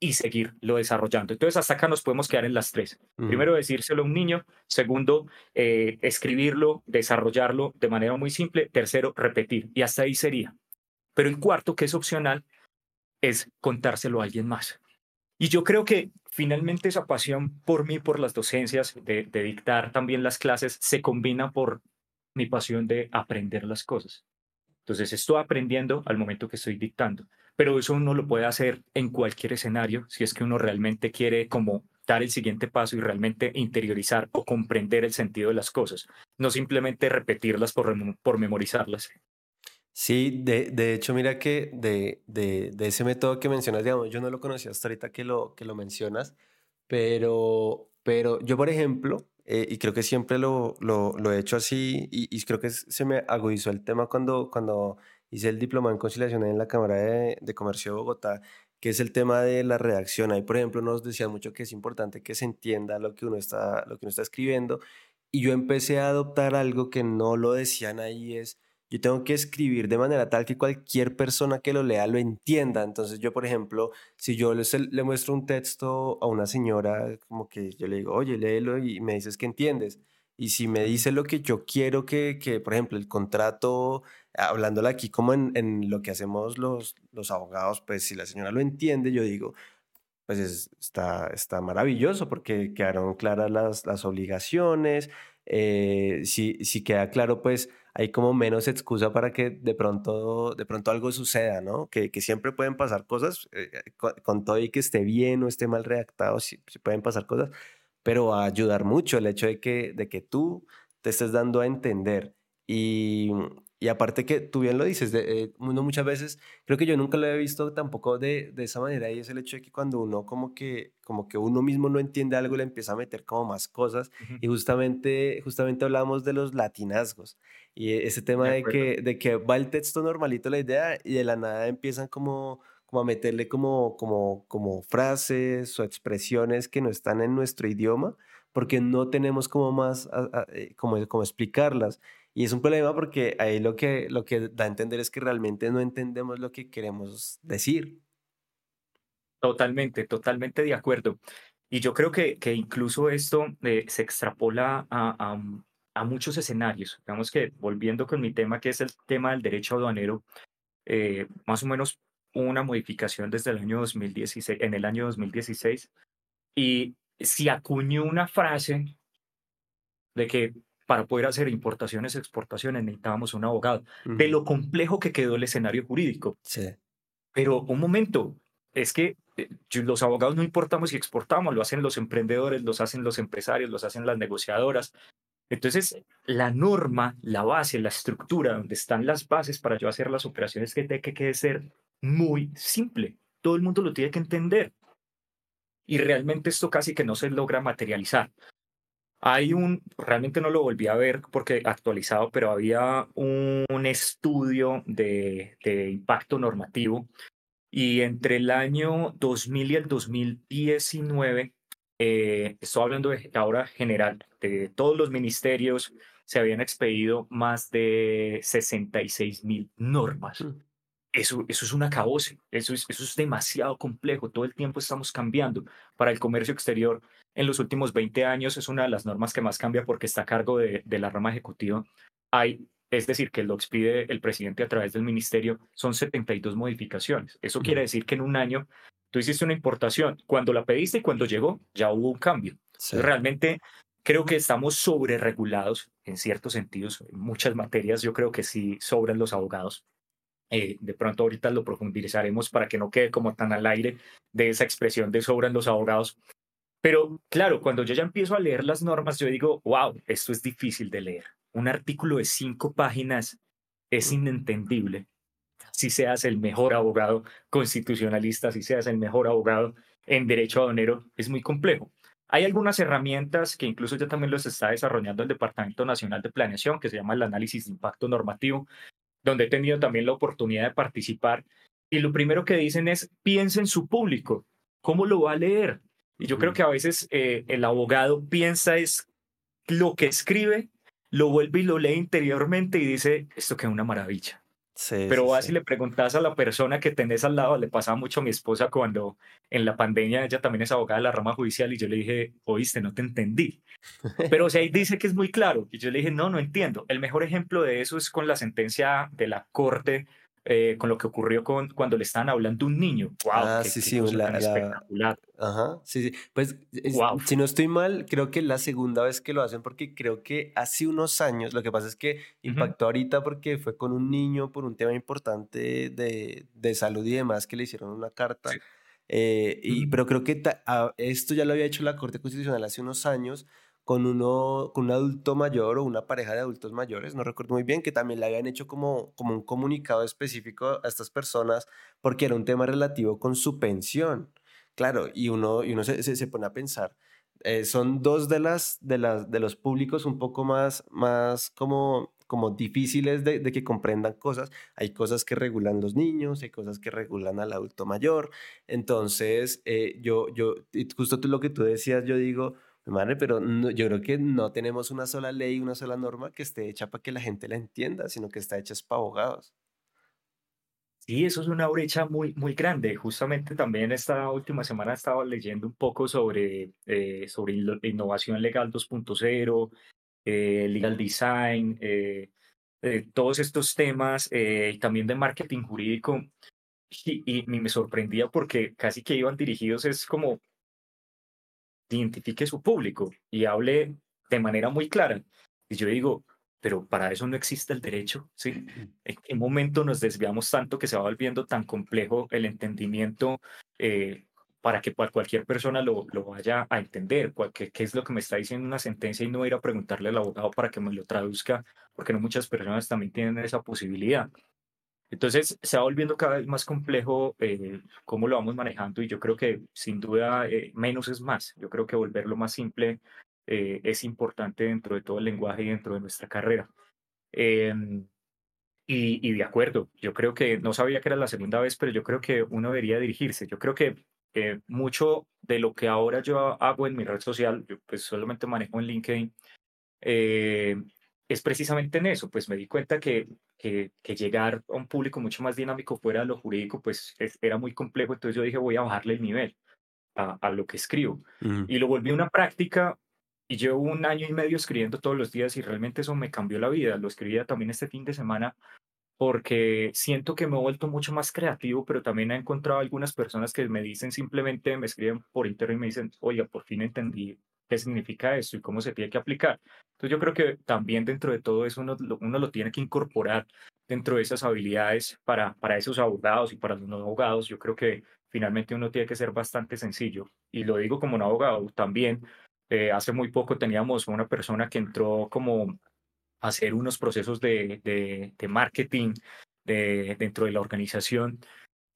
y seguirlo desarrollando. Entonces, hasta acá nos podemos quedar en las tres. Primero, decírselo a un niño. Segundo, eh, escribirlo, desarrollarlo de manera muy simple. Tercero, repetir. Y hasta ahí sería. Pero el cuarto, que es opcional, es contárselo a alguien más. Y yo creo que finalmente esa pasión por mí, por las docencias, de, de dictar también las clases, se combina por mi pasión de aprender las cosas. Entonces estoy aprendiendo al momento que estoy dictando, pero eso uno lo puede hacer en cualquier escenario si es que uno realmente quiere como dar el siguiente paso y realmente interiorizar o comprender el sentido de las cosas, no simplemente repetirlas por, por memorizarlas. Sí, de, de hecho, mira que de, de, de, ese método que mencionas, digamos, yo no lo conocía hasta ahorita que lo, que lo mencionas, pero, pero yo, por ejemplo, eh, y creo que siempre lo, lo, lo he hecho así, y, y, creo que se me agudizó el tema cuando, cuando hice el diploma en conciliación en la Cámara de, de Comercio de Bogotá, que es el tema de la redacción. Ahí, por ejemplo, nos decían mucho que es importante que se entienda lo que uno está, lo que uno está escribiendo, y yo empecé a adoptar algo que no lo decían ahí, es yo tengo que escribir de manera tal que cualquier persona que lo lea lo entienda. Entonces yo, por ejemplo, si yo le, le muestro un texto a una señora, como que yo le digo, oye, léelo y me dices que entiendes. Y si me dice lo que yo quiero que, que por ejemplo, el contrato, hablándole aquí como en, en, lo que hacemos los, los abogados, pues si la señora lo entiende, yo digo, pues está, está maravilloso porque quedaron claras las, las obligaciones. Eh, si, si queda claro, pues hay como menos excusa para que de pronto, de pronto algo suceda, ¿no? Que, que siempre pueden pasar cosas, eh, eh, con, todo y que esté bien o esté mal redactado, sí, pueden pasar cosas, pero va a ayudar mucho el hecho de que, de que tú te estés dando a entender. Y, y aparte que tú bien lo dices, de, eh, uno muchas veces, creo que yo nunca lo he visto tampoco de, de, esa manera, y es el hecho de que cuando uno como que, como que uno mismo no entiende algo, le empieza a meter como más cosas, uh -huh. y justamente, justamente hablamos de los latinazgos, y ese tema de, de, que, de que va el texto normalito la idea, y de la nada empiezan como, como a meterle como, como, como frases o expresiones que no están en nuestro idioma, porque no tenemos como más, a, a, eh, como, como explicarlas. Y es un problema porque ahí lo que, lo que da a entender es que realmente no entendemos lo que queremos decir. Totalmente, totalmente de acuerdo. Y yo creo que, que incluso esto eh, se extrapola a, a, a, muchos escenarios. Digamos que volviendo con mi tema, que es el tema del derecho aduanero, eh, más o menos una modificación desde el año 2016, en el año 2016, y se acuñó una frase de que para poder hacer importaciones, exportaciones, necesitábamos un abogado. Uh -huh. De lo complejo que quedó el escenario jurídico. Sí. Pero un momento, es que eh, los abogados no importamos si exportamos, lo hacen los emprendedores, los hacen los empresarios, los hacen las negociadoras. Entonces, la norma, la base, la estructura, donde están las bases para yo hacer las operaciones que tiene que ser muy simple. Todo el mundo lo tiene que entender. Y realmente esto casi que no se logra materializar. Hay un, realmente no lo volví a ver porque actualizado, pero había un, un estudio de, de, impacto normativo y entre el año 2000 y el 2019, eh, estoy hablando de ahora general, de todos los ministerios, se habían expedido más de 66 mil normas. Mm. Eso, eso es un acabose, eso es, eso es demasiado complejo, todo el tiempo estamos cambiando. Para el comercio exterior, en los últimos 20 años es una de las normas que más cambia porque está a cargo de, de la rama ejecutiva. Hay, es decir, que lo expide el presidente a través del ministerio, son 72 modificaciones. Eso quiere decir que en un año tú hiciste una importación, cuando la pediste y cuando llegó, ya hubo un cambio. Sí. Realmente creo que estamos sobre regulados en ciertos sentidos, en muchas materias yo creo que sí sobran los abogados. Eh, de pronto ahorita lo profundizaremos para que no quede como tan al aire de esa expresión de sobran los abogados. Pero claro, cuando yo ya empiezo a leer las normas, yo digo, wow, esto es difícil de leer. Un artículo de cinco páginas es inentendible. Si seas el mejor abogado constitucionalista, si seas el mejor abogado en derecho aduanero, es muy complejo. Hay algunas herramientas que incluso ya también los está desarrollando el Departamento Nacional de Planeación, que se llama el análisis de impacto normativo, donde he tenido también la oportunidad de participar. Y lo primero que dicen es, piensa en su público, ¿cómo lo va a leer? Y yo creo que a veces eh, el abogado piensa es lo que escribe, lo vuelve y lo lee interiormente y dice, esto que es una maravilla. Sí, Pero sí, vas sí. y le preguntas a la persona que tenés al lado, le pasaba mucho a mi esposa cuando en la pandemia ella también es abogada de la rama judicial y yo le dije, oíste, no te entendí. Pero o sea, ahí dice que es muy claro y yo le dije, no, no entiendo. El mejor ejemplo de eso es con la sentencia de la Corte eh, con lo que ocurrió con, cuando le estaban hablando a un niño. ¡Wow! Ah, sí, sí, la, espectacular. Ajá, sí, sí. Pues, si no estoy mal, creo que es la segunda vez que lo hacen porque creo que hace unos años, lo que pasa es que impactó ahorita porque fue con un niño por un tema importante de, de salud y demás que le hicieron una carta. Eh, y, Pero creo que esto ya lo había hecho la Corte Constitucional hace unos años con, uno, con un adulto mayor o una pareja de adultos mayores, no recuerdo muy bien, que también le habían hecho como, como un comunicado específico a estas personas porque era un tema relativo con su pensión. Claro, y uno, y uno se, se, pone a pensar, eh, son dos de, las, de, las, de los públicos un poco más, más como, como difíciles de, de, que comprendan cosas. Hay cosas que regulan los niños, hay cosas que regulan al adulto mayor. Entonces, eh, yo, yo, justo tú, lo que tú decías, yo digo, Madre, pero yo creo que no tenemos una sola ley, una sola norma que esté hecha para que la gente la entienda, sino que está hecha para abogados. Sí, eso es una brecha muy, muy grande. Justamente también esta última semana estaba leyendo un poco sobre, eh, sobre innovación legal 2.0, eh, legal design, eh, todos estos temas y también de marketing jurídico. Y, y, me sorprendía porque casi que iban dirigidos es como identifique su público y hable de manera muy clara. Y yo digo, pero para eso no existe el derecho, ¿sí? ¿En qué momento nos desviamos tanto que se va volviendo tan complejo el entendimiento eh, para que cualquier persona lo, lo vaya a entender? Qué, ¿Qué es lo que me está diciendo una sentencia y no ir a preguntarle al abogado para que me lo traduzca? Porque no muchas personas también tienen esa posibilidad. Entonces se va volviendo cada vez más complejo eh, cómo lo vamos manejando y yo creo que sin duda eh, menos es más. Yo creo que volverlo más simple eh, es importante dentro de todo el lenguaje y dentro de nuestra carrera. Em, y, y, de acuerdo, yo creo que no sabía que era la segunda vez, pero yo creo que uno debería dirigirse. Yo creo que mucho de lo que ahora yo hago en mi red social, yo pues solamente manejo en LinkedIn, es precisamente en eso, pues me di cuenta que, que, llegar a un público mucho más dinámico fuera de lo jurídico, pues era muy complejo, entonces yo dije voy a bajarle el nivel a, a lo que escribo. Y lo volví una práctica y llevo un año y medio escribiendo todos los días y realmente eso me cambió la vida. Lo escribía también este fin de semana porque siento que me he vuelto mucho más creativo, pero también he encontrado algunas personas que me dicen simplemente, me escriben por internet y me dicen, oiga, por fin entendí qué significa esto y cómo se tiene que aplicar. Entonces yo creo que también dentro de todo eso uno, uno lo tiene que incorporar dentro de esas habilidades para, para esos abogados y para los no abogados. Yo creo que finalmente uno tiene que ser bastante sencillo. Y lo digo como un abogado también. Eh, hace muy poco teníamos una persona que entró como hacer unos procesos de, de, de marketing de, dentro de la organización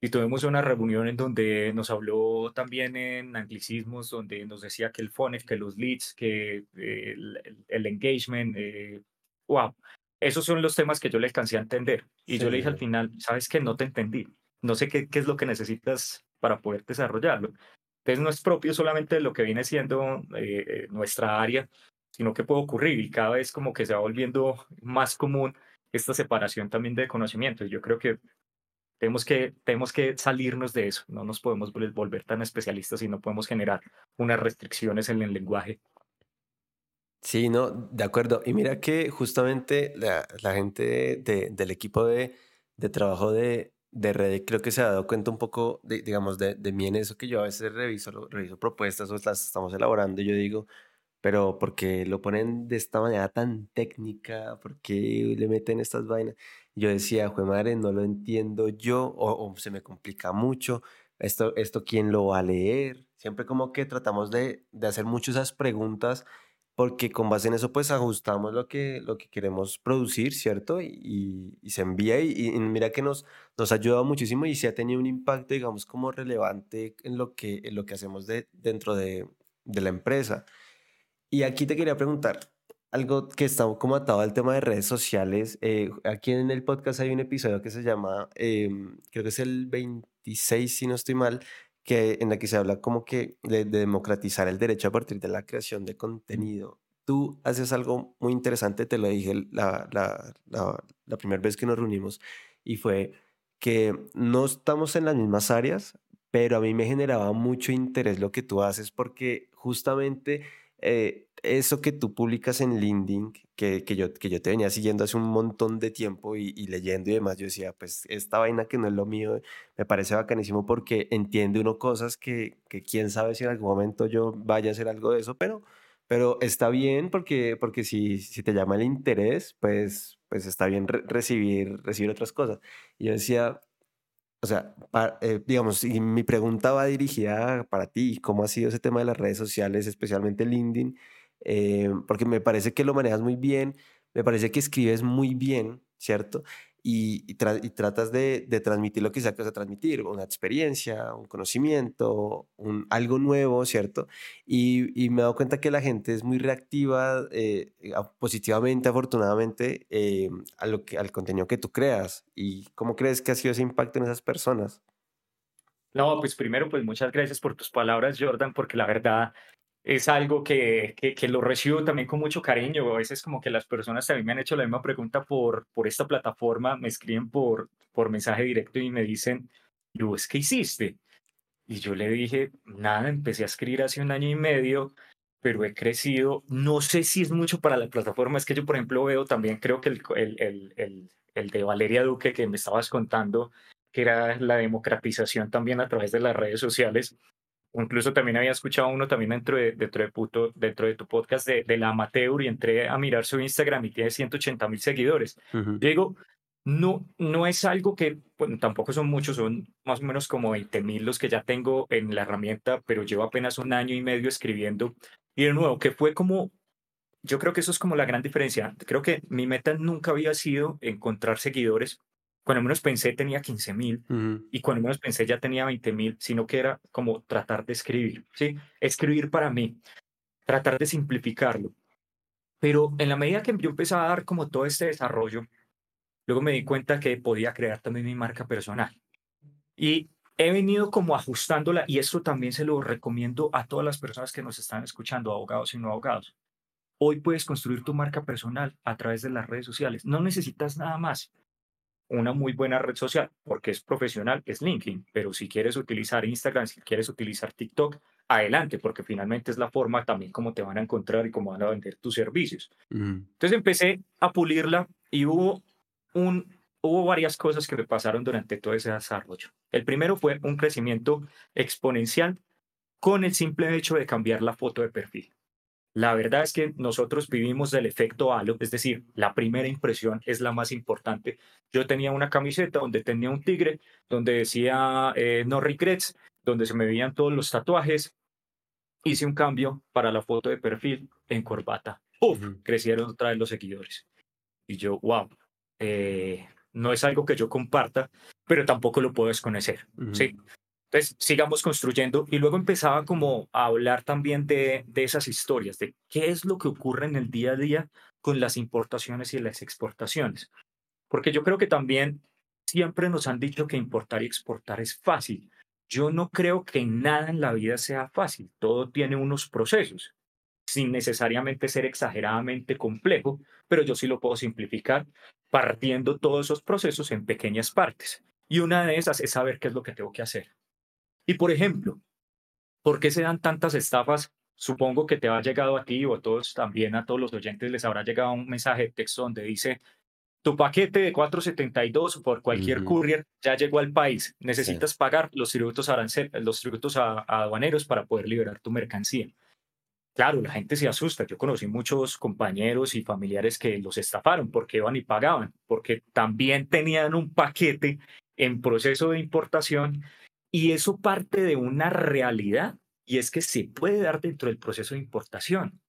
y tuvimos una reunión en donde nos habló también en anglicismos, donde nos decía que el phone, que los leads, que eh, el, engagement, eh, wow, esos son los temas que yo le alcancé a entender. Y yo le dije al final, sabes que no te entendí, no sé qué, qué es lo que necesitas para poder desarrollarlo. Entonces no es propio solamente de lo que viene siendo eh, nuestra área, sino que puede ocurrir y cada vez como que se va volviendo más común esta separación también de conocimientos. Yo creo que tenemos que, tenemos que salirnos de eso, no nos podemos volver tan especialistas y no podemos generar unas restricciones en el lenguaje. Sí, no, de acuerdo. Y mira que justamente la, la gente de, del equipo de, de trabajo de, de Red creo que se ha dado cuenta un poco, de, digamos, de, de mí en eso que yo a veces reviso, reviso propuestas o las estamos elaborando y yo digo, pero porque lo ponen de esta manera tan técnica, porque le meten estas vainas. Yo decía, jue madre, no lo entiendo yo, o, se me complica mucho, esto, esto quién lo va a leer. Siempre como que tratamos de, de hacer muchas esas preguntas, porque con base en eso pues ajustamos lo que, lo que queremos producir, ¿cierto? Y, y se envía y, mira que nos, nos ha ayudado muchísimo y se ha tenido un impacto, digamos, como relevante en lo que, en lo que hacemos de, dentro de, de la empresa. Y aquí te quería preguntar algo que está como atado al tema de redes sociales. Eh, aquí en el podcast hay un episodio que se llama, em, creo que es el 26, si no estoy mal, que, en la que se habla como que de, democratizar el derecho a partir de la creación de contenido. Tú haces algo muy interesante, te lo dije la, la, la, la primera vez que nos reunimos, y fue que no estamos en las mismas áreas, pero a mí me generaba mucho interés lo que tú haces porque justamente eh, eso que tú publicas en LinkedIn, que, que, yo, que yo te venía siguiendo hace un montón de tiempo y, leyendo y demás, yo decía, pues esta vaina que no es lo mío, me parece bacanísimo porque entiende uno cosas que, que quién sabe si en algún momento yo vaya a hacer algo de eso, pero, pero está bien porque, porque si, si te llama el interés, pues, pues está bien recibir, recibir otras cosas. Y yo decía, o sea, eh, digamos, y mi pregunta va dirigida para ti, ¿cómo ha sido ese tema de las redes sociales, especialmente LinkedIn? Eh, porque me parece que lo manejas muy bien, me parece que escribes muy bien, ¿cierto? y, tratas de, transmitir lo que vas a transmitir, una experiencia, un conocimiento, un, algo nuevo, ¿cierto? Y, me he dado cuenta que la gente es muy reactiva eh, positivamente, afortunadamente, eh, a lo que, al contenido que tú creas. ¿Y cómo crees que ha sido ese impacto en esas personas? No, pues primero, pues muchas gracias por tus palabras, Jordan, porque la verdad es algo que, que, lo recibo también con mucho cariño. A veces como que las personas también me han hecho la misma pregunta por, por esta plataforma, me escriben por, por mensaje directo y me dicen, Luis, ¿qué hiciste? Y yo le dije, nada, empecé a escribir hace un año y medio, pero he crecido. No sé si es mucho para la plataforma, es que yo, por ejemplo, veo también, creo que el, el, el, el de Valeria Duque que me estabas contando, que era la democratización también a través de las redes sociales, incluso también había escuchado uno también dentro de, dentro de, puto, dentro de tu podcast de, de, la amateur y entré a mirar su Instagram y tiene 180 mil seguidores. Digo, no, no es algo que, bueno, tampoco son muchos, son más o menos como 20 mil los que ya tengo en la herramienta, pero llevo apenas un año y medio escribiendo. Y de nuevo, que fue como, yo creo que eso es como la gran diferencia. Creo que mi meta nunca había sido encontrar seguidores, cuando menos pensé tenía 15 mil y cuando menos pensé ya tenía 20 mil, sino que era como tratar de escribir, ¿sí? Escribir para mí, tratar de simplificarlo. Pero en la medida que yo empecé a dar como todo este desarrollo, luego me di cuenta que podía crear también mi marca personal. Y he venido como ajustándola y esto también se lo recomiendo a todas las personas que nos están escuchando, abogados y no abogados. Hoy puedes construir tu marca personal a través de las redes sociales. No necesitas nada más una muy buena red social, porque es profesional, es LinkedIn, pero si quieres utilizar Instagram, si quieres utilizar TikTok, adelante, porque finalmente es la forma también como te van a encontrar y cómo van a vender tus servicios. Entonces empecé a pulirla y hubo, un, hubo varias cosas que me pasaron durante todo ese desarrollo. El primero fue un crecimiento exponencial con el simple hecho de cambiar la foto de perfil. La verdad es que nosotros vivimos del efecto halo, es decir, la primera impresión es la más importante. Yo tenía una camiseta donde tenía un tigre, donde decía eh, no regrets, donde se me veían todos los tatuajes. Hice un cambio para la foto de perfil en corbata. ¡Uf! Crecieron otra vez los seguidores. Y yo, wow, eh, no es algo que yo comparta, pero tampoco lo puedo desconocer. ¿sí? Entonces, sigamos construyendo. Y luego empezaba como a hablar también de, de esas historias, de qué es lo que ocurre en el día a día con las importaciones y las exportaciones. Porque yo creo que también siempre nos han dicho que importar y exportar es fácil. Yo no creo que nada en la vida sea fácil. Todo tiene unos procesos, sin necesariamente ser exageradamente complejo, pero yo sí lo puedo simplificar partiendo todos esos procesos en pequeñas partes. Y una de esas es saber qué es lo que tengo que hacer. Y por ejemplo, ¿por qué se dan tantas estafas? Supongo que te ha llegado a ti o a todos también, a todos los oyentes les habrá llegado un mensaje de texto donde dice, tu paquete de 472 por cualquier courier ya llegó al país. Necesitas pagar los tributos, arancel, los tributos aduaneros para poder liberar tu mercancía. Claro, la gente se asusta. Yo conocí muchos compañeros y familiares que los estafaron porque iban y pagaban, porque también tenían un paquete en proceso de importación y eso parte de una realidad, y es que se puede dar dentro del proceso de importación.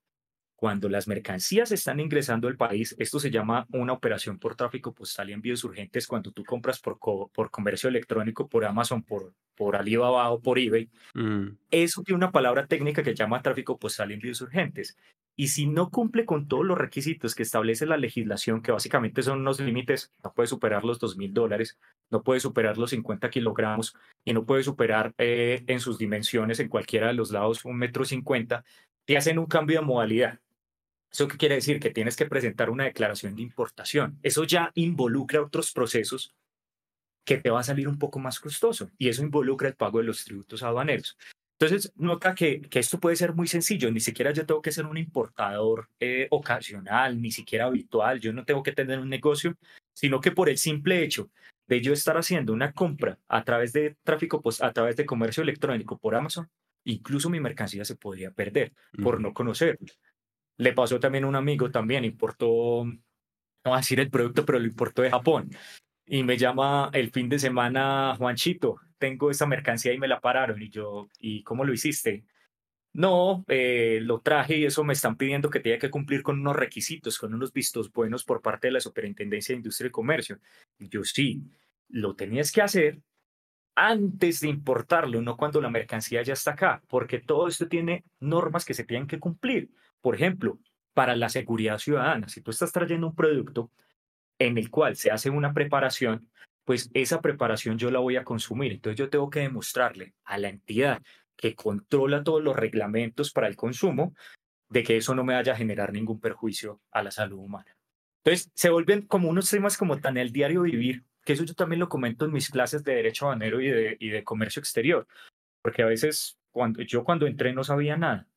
Cuando las mercancías están ingresando al país, esto se llama una operación por tráfico postal y envíos urgentes cuando tú compras por, por comercio electrónico, por Amazon, por, por Alibaba o por eBay. Mm. Eso tiene una palabra técnica que se llama tráfico postal y envíos urgentes. Y si no cumple con todos los requisitos que establece la legislación, que básicamente son unos límites, no puede superar los dos mil dólares, no puede superar los 50 kilogramos y no puede superar eh, en sus dimensiones en cualquiera de los lados un metro cincuenta, te hacen un cambio de modalidad. ¿Eso qué quiere decir? Que tienes que presentar una declaración de importación. Eso ya involucra otros procesos que te va a salir un poco más costoso y eso involucra el pago de los tributos aduaneros. Entonces, nota que, que, esto puede ser muy sencillo, ni siquiera yo tengo que ser un importador eh, ocasional, ni siquiera habitual, yo no tengo que tener un negocio, sino que por el simple hecho de yo estar haciendo una compra a través de tráfico, pues a través de comercio electrónico por Amazon, incluso mi mercancía se podría perder por no conocer. Le pasó también a un amigo, también importó, no voy a decir el producto, pero lo importó de Japón. Y me llama el fin de semana, Juanchito, tengo esa mercancía y me la pararon. Y yo, ¿y cómo lo hiciste? No, eh, lo traje y eso me están pidiendo que tenga que cumplir con unos requisitos, con unos vistos buenos por parte de la Superintendencia de Industria y Comercio. Yo sí, lo tenías que hacer antes de importarlo, no cuando la mercancía ya está acá, porque todo esto tiene normas que se tienen que cumplir. Por ejemplo, para la seguridad ciudadana, si tú estás trayendo un producto en el cual se hace una preparación, pues esa preparación yo la voy a consumir. Entonces yo tengo que demostrarle a la entidad que controla todos los reglamentos para el consumo de que eso no me vaya a generar ningún perjuicio a la salud humana. Entonces se vuelven como unos temas como tan el diario vivir, que eso yo también lo comento en mis clases de derecho banero y de, y de comercio exterior, porque a veces cuando yo cuando entré no sabía nada.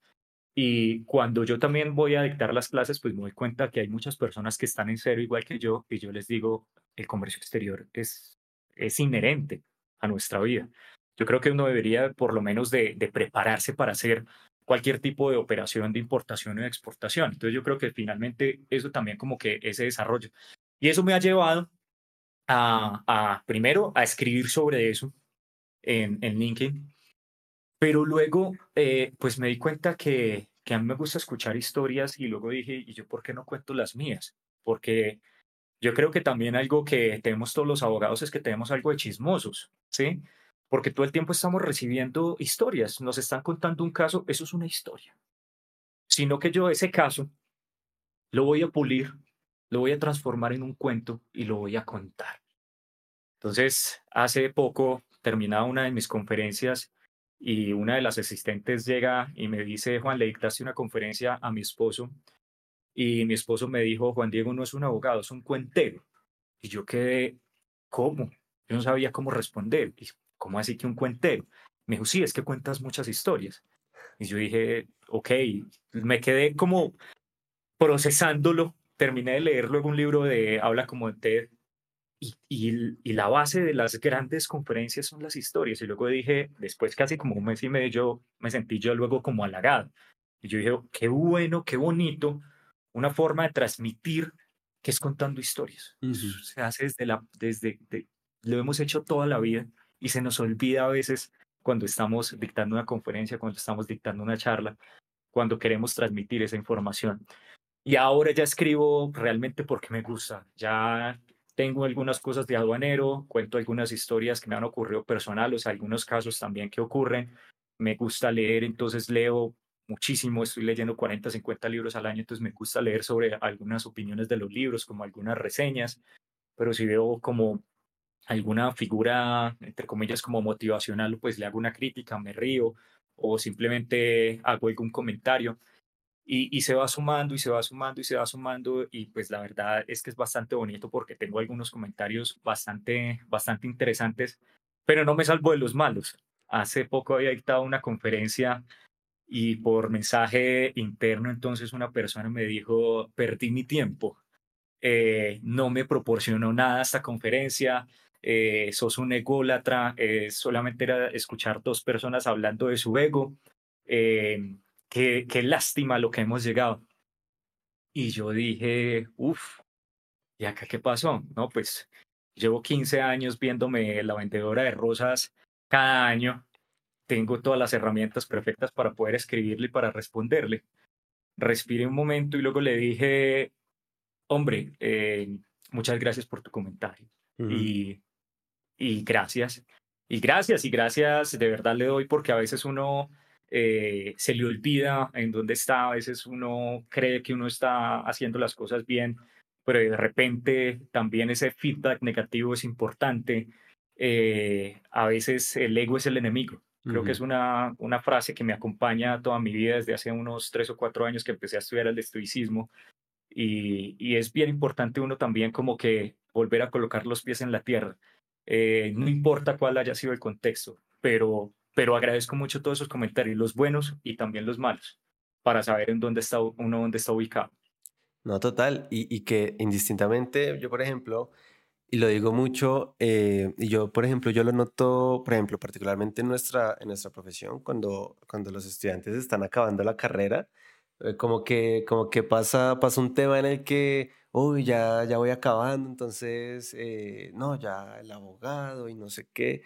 Y cuando yo también voy a dictar las clases, pues me doy cuenta que hay muchas personas que están en cero igual que yo y yo les digo, el comercio exterior es, es inherente a nuestra vida. Yo creo que uno debería por lo menos de, prepararse para hacer cualquier tipo de operación de importación o de exportación. Entonces yo creo que finalmente eso también como que ese desarrollo. Y eso me ha llevado a, a primero a escribir sobre eso en, en LinkedIn pero luego, eh, pues me di cuenta que, que a mí me gusta escuchar historias y luego dije, ¿y yo por qué no cuento las mías? Porque yo creo que también algo que tenemos todos los abogados es que tenemos algo de chismosos, ¿sí? Porque todo el tiempo estamos recibiendo historias, nos están contando un caso, eso es una historia. Sino que yo ese caso lo voy a pulir, lo voy a transformar en un cuento y lo voy a contar. Entonces, hace poco terminaba una de mis conferencias y una de las asistentes llega y me dice, Juan, le dictaste una conferencia a mi esposo y mi esposo me dijo, Juan Diego no es un abogado, es un cuentero. Y yo quedé, ¿cómo? Yo no sabía cómo responder. Y, ¿Cómo así que un cuentero? Me dijo, sí, es que cuentas muchas historias. Y yo dije, ok, me quedé como procesándolo. Terminé de leer luego un libro de Habla como TED y, y, la base de las grandes conferencias son las historias. Y luego dije, después casi como un mes y medio, yo me sentí yo luego como halagado. Y yo dije, qué bueno, qué bonito, una forma de transmitir que es contando historias. Se hace desde la, desde, lo hemos hecho toda la vida y se nos olvida a veces cuando estamos dictando una conferencia, cuando estamos dictando una charla, cuando queremos transmitir esa información. Y ahora ya escribo realmente porque me gusta. Ya tengo algunas cosas de aduanero, cuento algunas historias que me han ocurrido personales, algunos casos también que ocurren. Me gusta leer, entonces leo muchísimo, estoy leyendo 40, 50 libros al año, entonces me gusta leer sobre algunas opiniones de los libros, como algunas reseñas, pero si veo como alguna figura, entre comillas, como motivacional, pues le hago una crítica, me río o simplemente hago algún comentario y, se va sumando y se va sumando y se va sumando y pues la verdad es que es bastante bonito porque tengo algunos comentarios bastante, bastante interesantes, pero no me salvo de los malos. Hace poco había dictado una conferencia y por mensaje interno entonces una persona me dijo, perdí mi tiempo, eh, no me proporcionó nada esta conferencia, eh, sos un ególatra, eh, solamente era escuchar dos personas hablando de su ego. Eh, qué, qué lástima lo que hemos llegado. Y yo dije, uff, ¿y acá qué pasó? No, pues llevo 15 años viéndome la vendedora de rosas cada año. Tengo todas las herramientas perfectas para poder escribirle y para responderle. Respiré un momento y luego le dije, hombre, eh, muchas gracias por tu comentario. y, y gracias. Y gracias, y gracias, de verdad le doy porque a veces uno eh, se le olvida en dónde está, a veces uno cree que uno está haciendo las cosas bien, pero de repente también ese feedback negativo es importante. Eh, a veces el ego es el enemigo. Creo que es una, una frase que me acompaña toda mi vida desde hace unos tres o cuatro años que empecé a estudiar el estoicismo. Y, y es bien importante uno también como que volver a colocar los pies en la tierra. Eh, no importa cuál haya sido el contexto, pero pero agradezco mucho todos esos comentarios, los buenos y también los malos, para saber en dónde está uno dónde está ubicado. No, total. Y, y que indistintamente, yo por ejemplo, y lo digo mucho, eh, y yo por ejemplo, yo lo noto, por ejemplo, particularmente en nuestra, en nuestra profesión, cuando, cuando los estudiantes están acabando la carrera, eh, como que, como que pasa, pasa un tema en el que, uy, ya, ya voy acabando, entonces, eh, no, ya el abogado y no sé qué.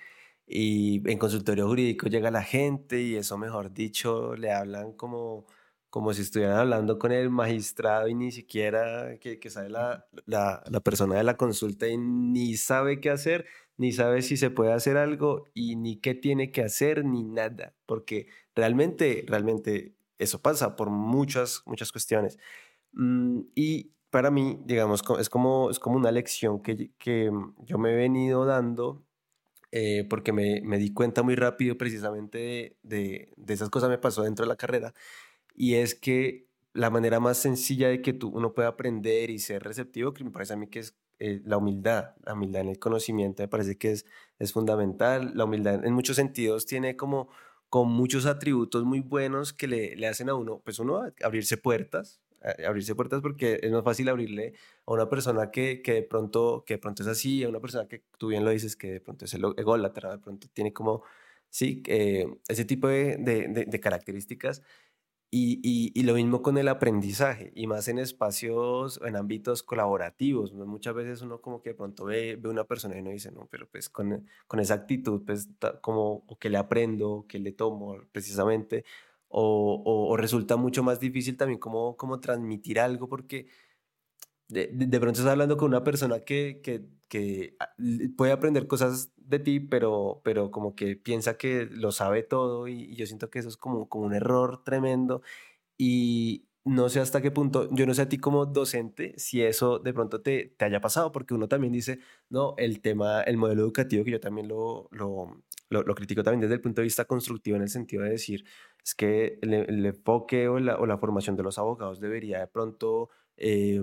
Y en consultorio jurídico llega la gente y eso, mejor dicho, le hablan como como si estuvieran hablando con el magistrado y ni siquiera que, que sale la, la, la, persona de la consulta y ni sabe qué hacer, ni sabe si se puede hacer algo y ni qué tiene que hacer, ni nada, porque realmente, realmente eso pasa por muchas, muchas cuestiones. Mm, y para mí, digamos, es como, es como una lección que, que yo me he venido dando eh, porque me, me, di cuenta muy rápido precisamente de, de, esas cosas me pasó dentro de la carrera y es que la manera más sencilla de que tú, uno pueda aprender y ser receptivo, que me parece a mí que es eh, la humildad, la humildad en el conocimiento, me parece que es, es fundamental. La humildad en muchos sentidos tiene como, con muchos atributos muy buenos que le, le hacen a uno, pues uno abrirse puertas, abrirse puertas porque es más fácil abrirle a una persona que, que, de pronto, que de pronto es así, a una persona que tú bien lo dices, que de pronto es ególatra, de pronto tiene como, sí, eh, ese tipo de, de, de características y, y, lo mismo con el aprendizaje, y más en espacios, en ámbitos colaborativos. Muchas veces uno como que de pronto ve, ve una persona y uno dice, no, pero pues con, con esa actitud, pues como o que le aprendo, que le tomo precisamente, o, resulta mucho más difícil también como, como transmitir algo, porque de, de, pronto estás hablando con una persona que, que, puede aprender cosas de ti, pero, pero como que piensa que lo sabe todo y, yo siento que eso es como, como un error tremendo. Y no sé hasta qué punto, yo no sé a ti como docente si eso de pronto te, te haya pasado, porque uno también dice, no, el tema, el modelo educativo, que yo también lo, lo, lo, critico también desde el punto de vista constructivo en el sentido de decir, es que el, enfoque o la, o la, formación de los abogados debería de pronto eh,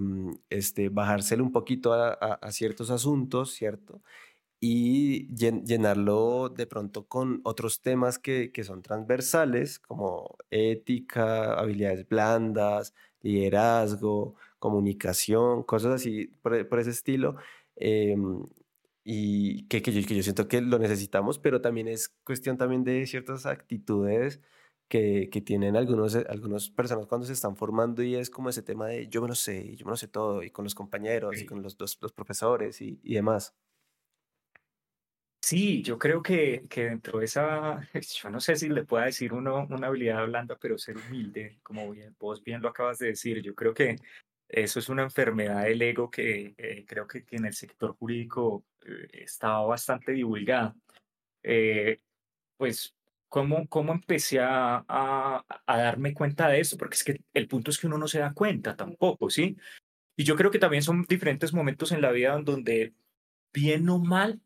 este, bajárselo un poquito a, a, a ciertos asuntos, ¿cierto? y llenarlo de pronto con otros temas que, que, son transversales, como ética, habilidades blandas, liderazgo, comunicación, cosas así por, por ese estilo. Em, y que, que, yo, que yo siento que lo necesitamos, pero también es cuestión también de ciertas actitudes que, que, tienen algunos, algunas personas cuando se están formando y es como ese tema de yo me lo sé, yo me lo sé todo, y con los compañeros, y con los, los, los profesores y, y demás. Sí, yo creo que, que dentro de esa, yo no sé si le pueda decir uno una habilidad blanda, pero ser humilde, como bien, vos bien lo acabas de decir, yo creo que eso es una enfermedad del ego que eh, creo que, en el sector jurídico eh, está bastante divulgada. Eh, pues, ¿cómo, ¿cómo empecé a, a, a darme cuenta de eso? Porque es que el punto es que uno no se da cuenta tampoco, ¿sí? Y yo creo que también son diferentes momentos en la vida donde, bien o mal,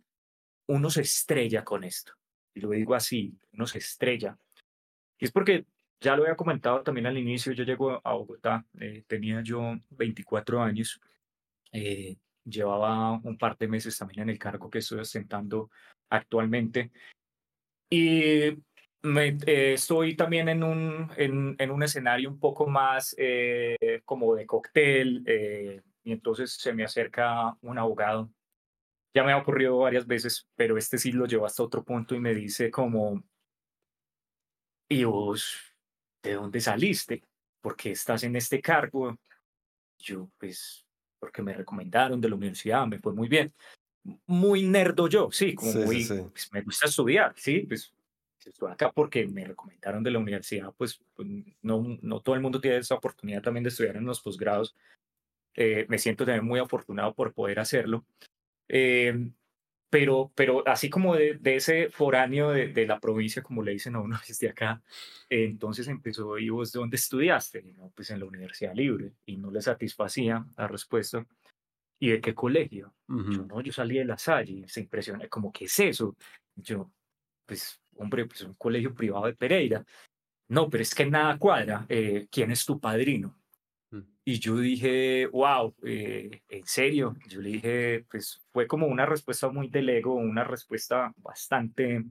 uno se estrella con esto. Y lo digo así, uno se estrella. Y es porque, ya lo había comentado también al inicio, yo llego a Bogotá, eh, tenía yo 24 años, eh, llevaba un par de meses también en el cargo que estoy ostentando actualmente. Y me, eh, estoy también en un, en, en, un escenario un poco más como de cóctel, y entonces se me acerca un abogado ya me ha ocurrido varias veces, pero este sí lo lleva hasta otro punto y me dice como, ¿y vos de dónde saliste? ¿Por qué estás en este cargo? Yo, pues, porque me recomendaron de la universidad, me fue muy bien. Muy nerdo yo, sí, como muy, pues, me gusta estudiar, sí, pues estoy acá porque me recomendaron de la universidad, pues, pues, no, no todo el mundo tiene esa oportunidad también de estudiar en los posgrados. Eh, me siento también muy afortunado por poder hacerlo. Eh, pero, pero así como de, de ese foráneo de, de, la provincia, como le dicen a uno desde acá, eh, entonces empezó, ¿y vos dónde estudiaste? no, pues en la Universidad Libre, y no le satisfacía la respuesta. ¿Y de qué colegio? Yo no, yo salí de la Salle, se impresiona, como, ¿qué es eso? Yo, pues, hombre, pues un colegio privado de Pereira. No, pero es que nada cuadra. Eh, ¿Quién es tu padrino? Y yo dije, wow, eh, ¿en serio? Yo le dije, pues fue como una respuesta muy del ego, una respuesta bastante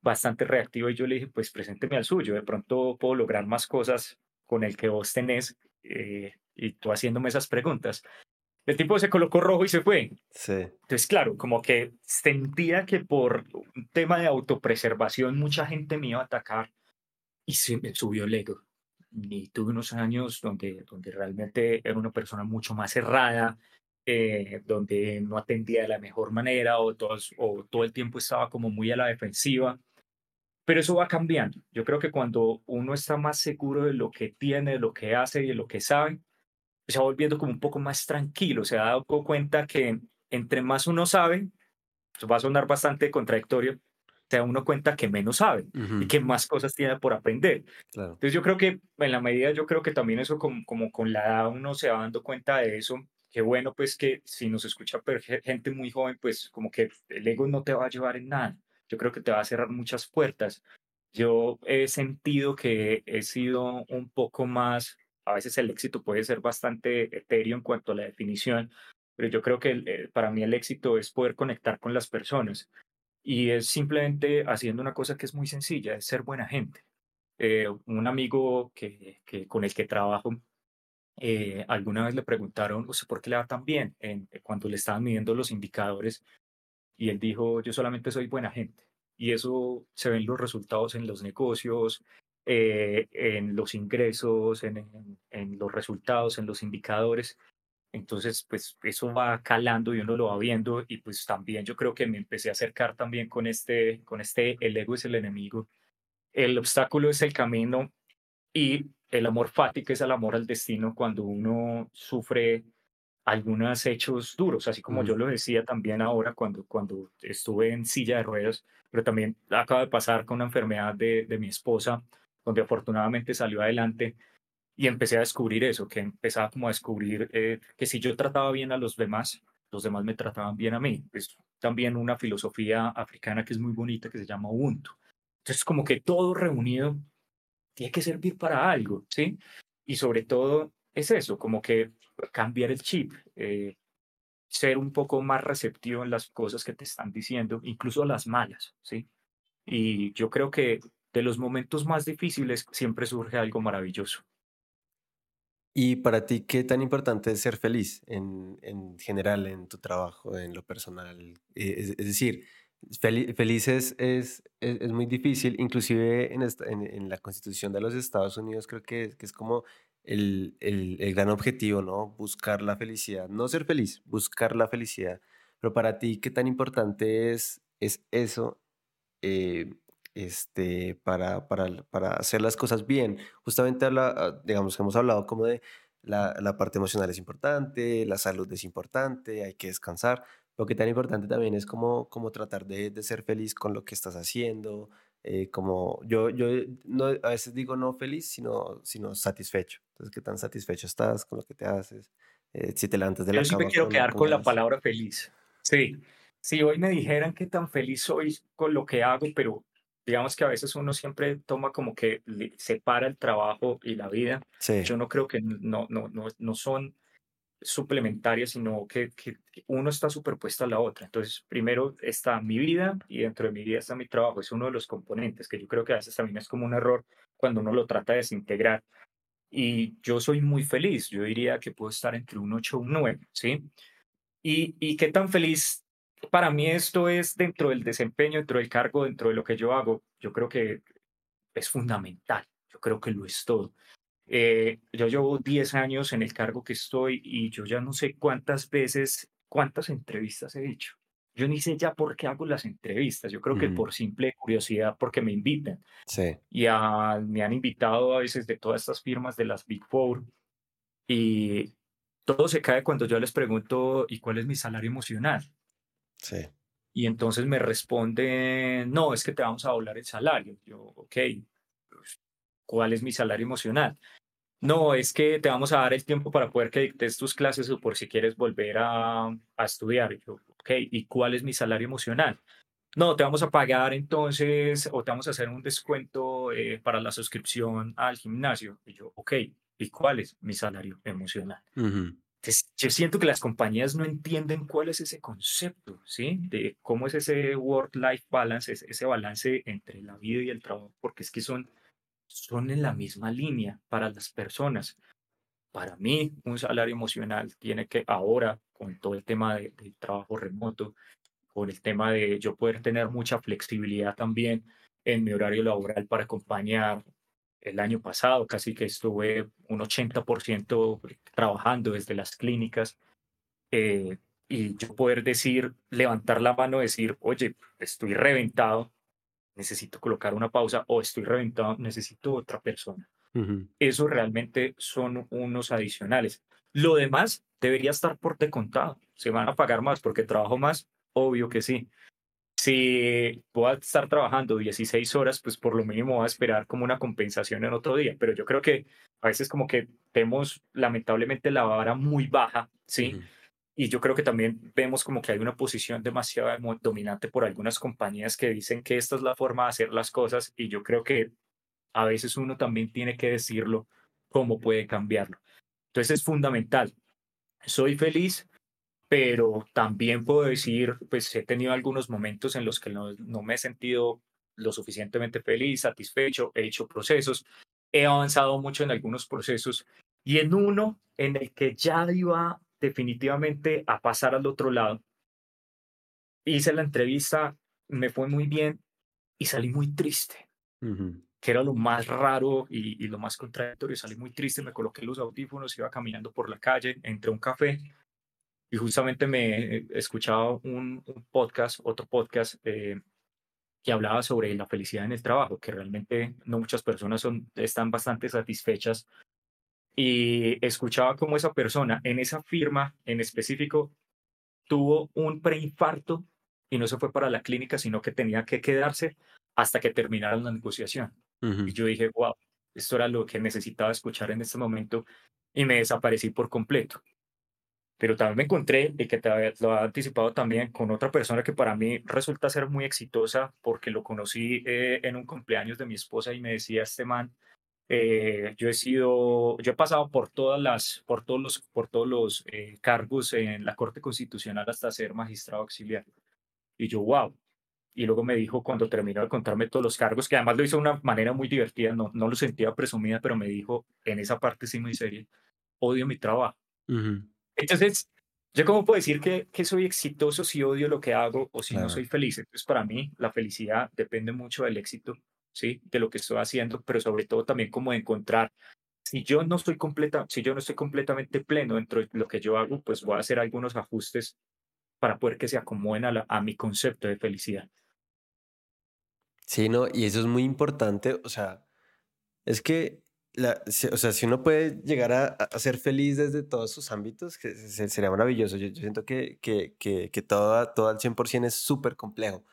bastante reactivo y yo le dije, pues presénteme al suyo, de pronto puedo lograr más cosas con el que vos tenés eh, y tú haciéndome esas preguntas. El tipo se colocó rojo y se fue. Sí. Entonces, claro, como que sentía que por un tema de autopreservación mucha gente me iba a atacar y se me subió el ego. Y tuve unos años donde, donde realmente era una persona mucho más cerrada, eh, donde no atendía de la mejor manera o, todos, o todo el tiempo estaba como muy a la defensiva. Pero eso va cambiando. Yo creo que cuando uno está más seguro de lo que tiene, de lo que hace y de lo que sabe, se va volviendo como un poco más tranquilo. Se ha dado cuenta que entre más uno sabe, eso va a sonar bastante contradictorio, se da uno cuenta que menos sabe y que más cosas tiene por aprender. Entonces yo creo que en la medida, yo creo que también eso como, como con la edad uno se va dando cuenta de eso qué bueno pues que si nos escucha gente muy joven, pues como que el ego no te va a llevar en nada. Yo creo que te va a cerrar muchas puertas. Yo he sentido que he sido un poco más, a veces el éxito puede ser bastante etéreo en cuanto a la definición, pero yo creo que eh, para mí el éxito es poder conectar con las personas y es simplemente haciendo una cosa que es muy sencilla, es ser buena gente. Eh, un amigo que, que, con el que trabajo eh, alguna vez le preguntaron, ¿usted por qué le va tan bien? En, eh, cuando le estaban midiendo los indicadores y él dijo, yo solamente soy buena gente. Y eso se ven los resultados en los negocios, eh, en los ingresos, en, en, los resultados, en los indicadores. Entonces, pues eso va calando y uno lo va viendo y pues también yo creo que me empecé a acercar también con este, con este, el ego es el enemigo. El obstáculo es el camino y el amor fático es el amor al destino cuando uno sufre algunos hechos duros, así como yo lo decía también ahora cuando, cuando estuve en silla de ruedas, pero también acaba de pasar con una enfermedad de, de mi esposa, donde afortunadamente salió adelante y empecé a descubrir eso, que empezaba como a descubrir eh, que si yo trataba bien a los demás, los demás me trataban bien a mí. Es también una filosofía africana que es muy bonita que se llama Ubuntu. Entonces como que todo reunido tiene que servir para algo, ¿sí? Y sobre todo es eso, como que cambiar el chip, eh, ser un poco más receptivo en las cosas que te están diciendo, incluso las malas, ¿sí? Y yo creo que de los momentos más difíciles siempre surge algo maravilloso. ¿Y para ti qué tan importante es ser feliz en, en general, en tu trabajo, en lo personal? Eh, es decir, felices es, es, muy difícil, inclusive en, en, la constitución de los Estados Unidos creo que, que es como el, el, el, gran objetivo, ¿no? Buscar la felicidad, no ser feliz, buscar la felicidad. Pero para ti, ¿qué tan importante es, es eso eh, este, para, para, para hacer las cosas bien? Justamente, habla, ah, digamos, hemos hablado como de la, la parte emocional es importante, la salud es importante, hay que descansar, lo que tan importante también es como, como tratar de, de ser feliz con lo que estás haciendo, eh, como yo, yo no, a veces digo no feliz, sino, sino satisfecho. Entonces, ¿qué tan satisfecho estás con lo que te haces? Eh, si te levantas de la cama. Yo me quiero quedar con la palabra feliz. Sí. Si hoy me dijeran qué tan feliz soy con lo que hago, pero digamos que a veces uno siempre toma como que separa el trabajo y la vida. Sí. Yo no creo que no, no, no, no son suplementaria, sino que, que, uno está superpuesto a la otra. Entonces, primero está mi vida y dentro de mi vida está mi trabajo. Es uno de los componentes que yo creo que a veces también es como un error cuando uno lo trata de desintegrar. Y yo soy muy feliz. Yo diría que puedo estar entre un 8 y un 9, ¿sí? Y, y qué tan feliz para mí esto es dentro del desempeño, dentro del cargo, dentro de lo que yo hago. Yo creo que es fundamental. Yo creo que lo es todo. Eh, yo llevo 10 años en el cargo que estoy y yo ya no sé cuántas veces, cuántas entrevistas he hecho. Yo ni sé ya por qué hago las entrevistas. Yo creo que por simple curiosidad, porque me invitan. Sí. Y me han invitado a veces de todas estas firmas de las Big Four. Y todo se cae cuando yo les pregunto, ¿y cuál es mi salario emocional? Sí. Y entonces me responden, no, es que te vamos a hablar el salario. Yo, ok, pues, ¿cuál es mi salario emocional? No, es que te vamos a dar el tiempo para poder que dictes tus clases o por si quieres volver a, a estudiar. yo, ok, ¿y cuál es mi salario emocional? No, te vamos a pagar entonces o te vamos a hacer un descuento eh, para la suscripción al gimnasio. Y yo, ok, ¿y cuál es mi salario emocional? Yo siento que las compañías no entienden cuál es ese concepto, ¿sí? De cómo es ese work-life balance, ese balance entre la vida y el trabajo, porque es que son, son en la misma línea para las personas. Para mí, un salario emocional tiene que ahora, con todo el tema de, del trabajo remoto, con el tema de yo poder tener mucha flexibilidad también en mi horario laboral para acompañar el año pasado, casi que estuve un 80% trabajando desde las clínicas eh, y yo poder decir, levantar la mano, decir, oye, estoy reventado, necesito colocar una pausa o estoy reventado, necesito otra persona. Eso realmente son unos adicionales. Lo demás debería estar por contado Se van a pagar más porque trabajo más, obvio que sí si voy a estar trabajando 16 horas, pues por lo mínimo voy a esperar como una compensación en otro día. Pero yo creo que a veces como que tenemos lamentablemente la vara muy baja, ¿sí? Y yo creo que también vemos como que hay una posición demasiado dominante por algunas compañías que dicen que esta es la forma de hacer las cosas y yo creo que a veces uno también tiene que decirlo cómo puede cambiarlo. Entonces es fundamental. Soy feliz pero también puedo decir, pues he tenido algunos momentos en los que no, me he sentido lo suficientemente feliz, satisfecho, he hecho procesos, he avanzado mucho en algunos procesos y en uno en el que ya iba definitivamente a pasar al otro lado, hice la entrevista, me fue muy bien y salí muy triste, que era lo más raro y, y, lo más contradictorio, salí muy triste, me coloqué los audífonos, iba caminando por la calle, entré a un café y justamente me escuchaba un, un podcast, otro podcast, eh, que hablaba sobre la felicidad en el trabajo, que realmente no muchas personas son, están bastante satisfechas. Y escuchaba cómo esa persona en esa firma en específico tuvo un preinfarto y no se fue para la clínica, sino que tenía que quedarse hasta que terminaran la negociación. Y yo dije, wow, esto era lo que necesitaba escuchar en este momento y me desaparecí por completo pero también me encontré, y que te lo ha anticipado también, con otra persona que para mí resulta ser muy exitosa porque lo conocí eh, en un cumpleaños de mi esposa y me decía este man, eh, yo he sido, yo he pasado por todas las, por todos los, por todos los eh, cargos en la Corte Constitucional hasta ser magistrado auxiliar. Y yo, wow. Y luego me dijo cuando terminó de contarme todos los cargos, que además lo hizo de una manera muy divertida, no, no lo sentía presumida, pero me dijo en esa parte sí muy seria, odio mi trabajo. Entonces, ¿yo cómo puedo decir que, que soy exitoso si odio lo que hago o si no soy feliz? Entonces, para mí, la felicidad depende mucho del éxito, ¿sí? De lo que estoy haciendo, pero sobre todo también como de encontrar si yo no estoy completa, si yo no estoy completamente pleno dentro de lo que yo hago, pues voy a hacer algunos ajustes para poder que se acomoden a, a mi concepto de felicidad. Sí, no, y eso es muy importante, o sea, es que o sea, si uno puede llegar a, ser feliz desde todos sus ámbitos, que sería maravilloso. Yo, siento que, que, que, todo, todo al 100% es súper complejo,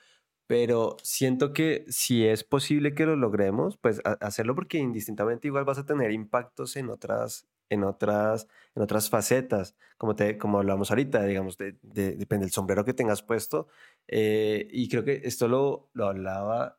pero siento que si es posible que lo logremos, pues hacerlo porque indistintamente igual vas a tener impactos en otras, en otras, en otras facetas, como, te, como hablamos ahorita, digamos, depende del sombrero que tengas puesto. Eh, y creo que esto lo, lo hablaba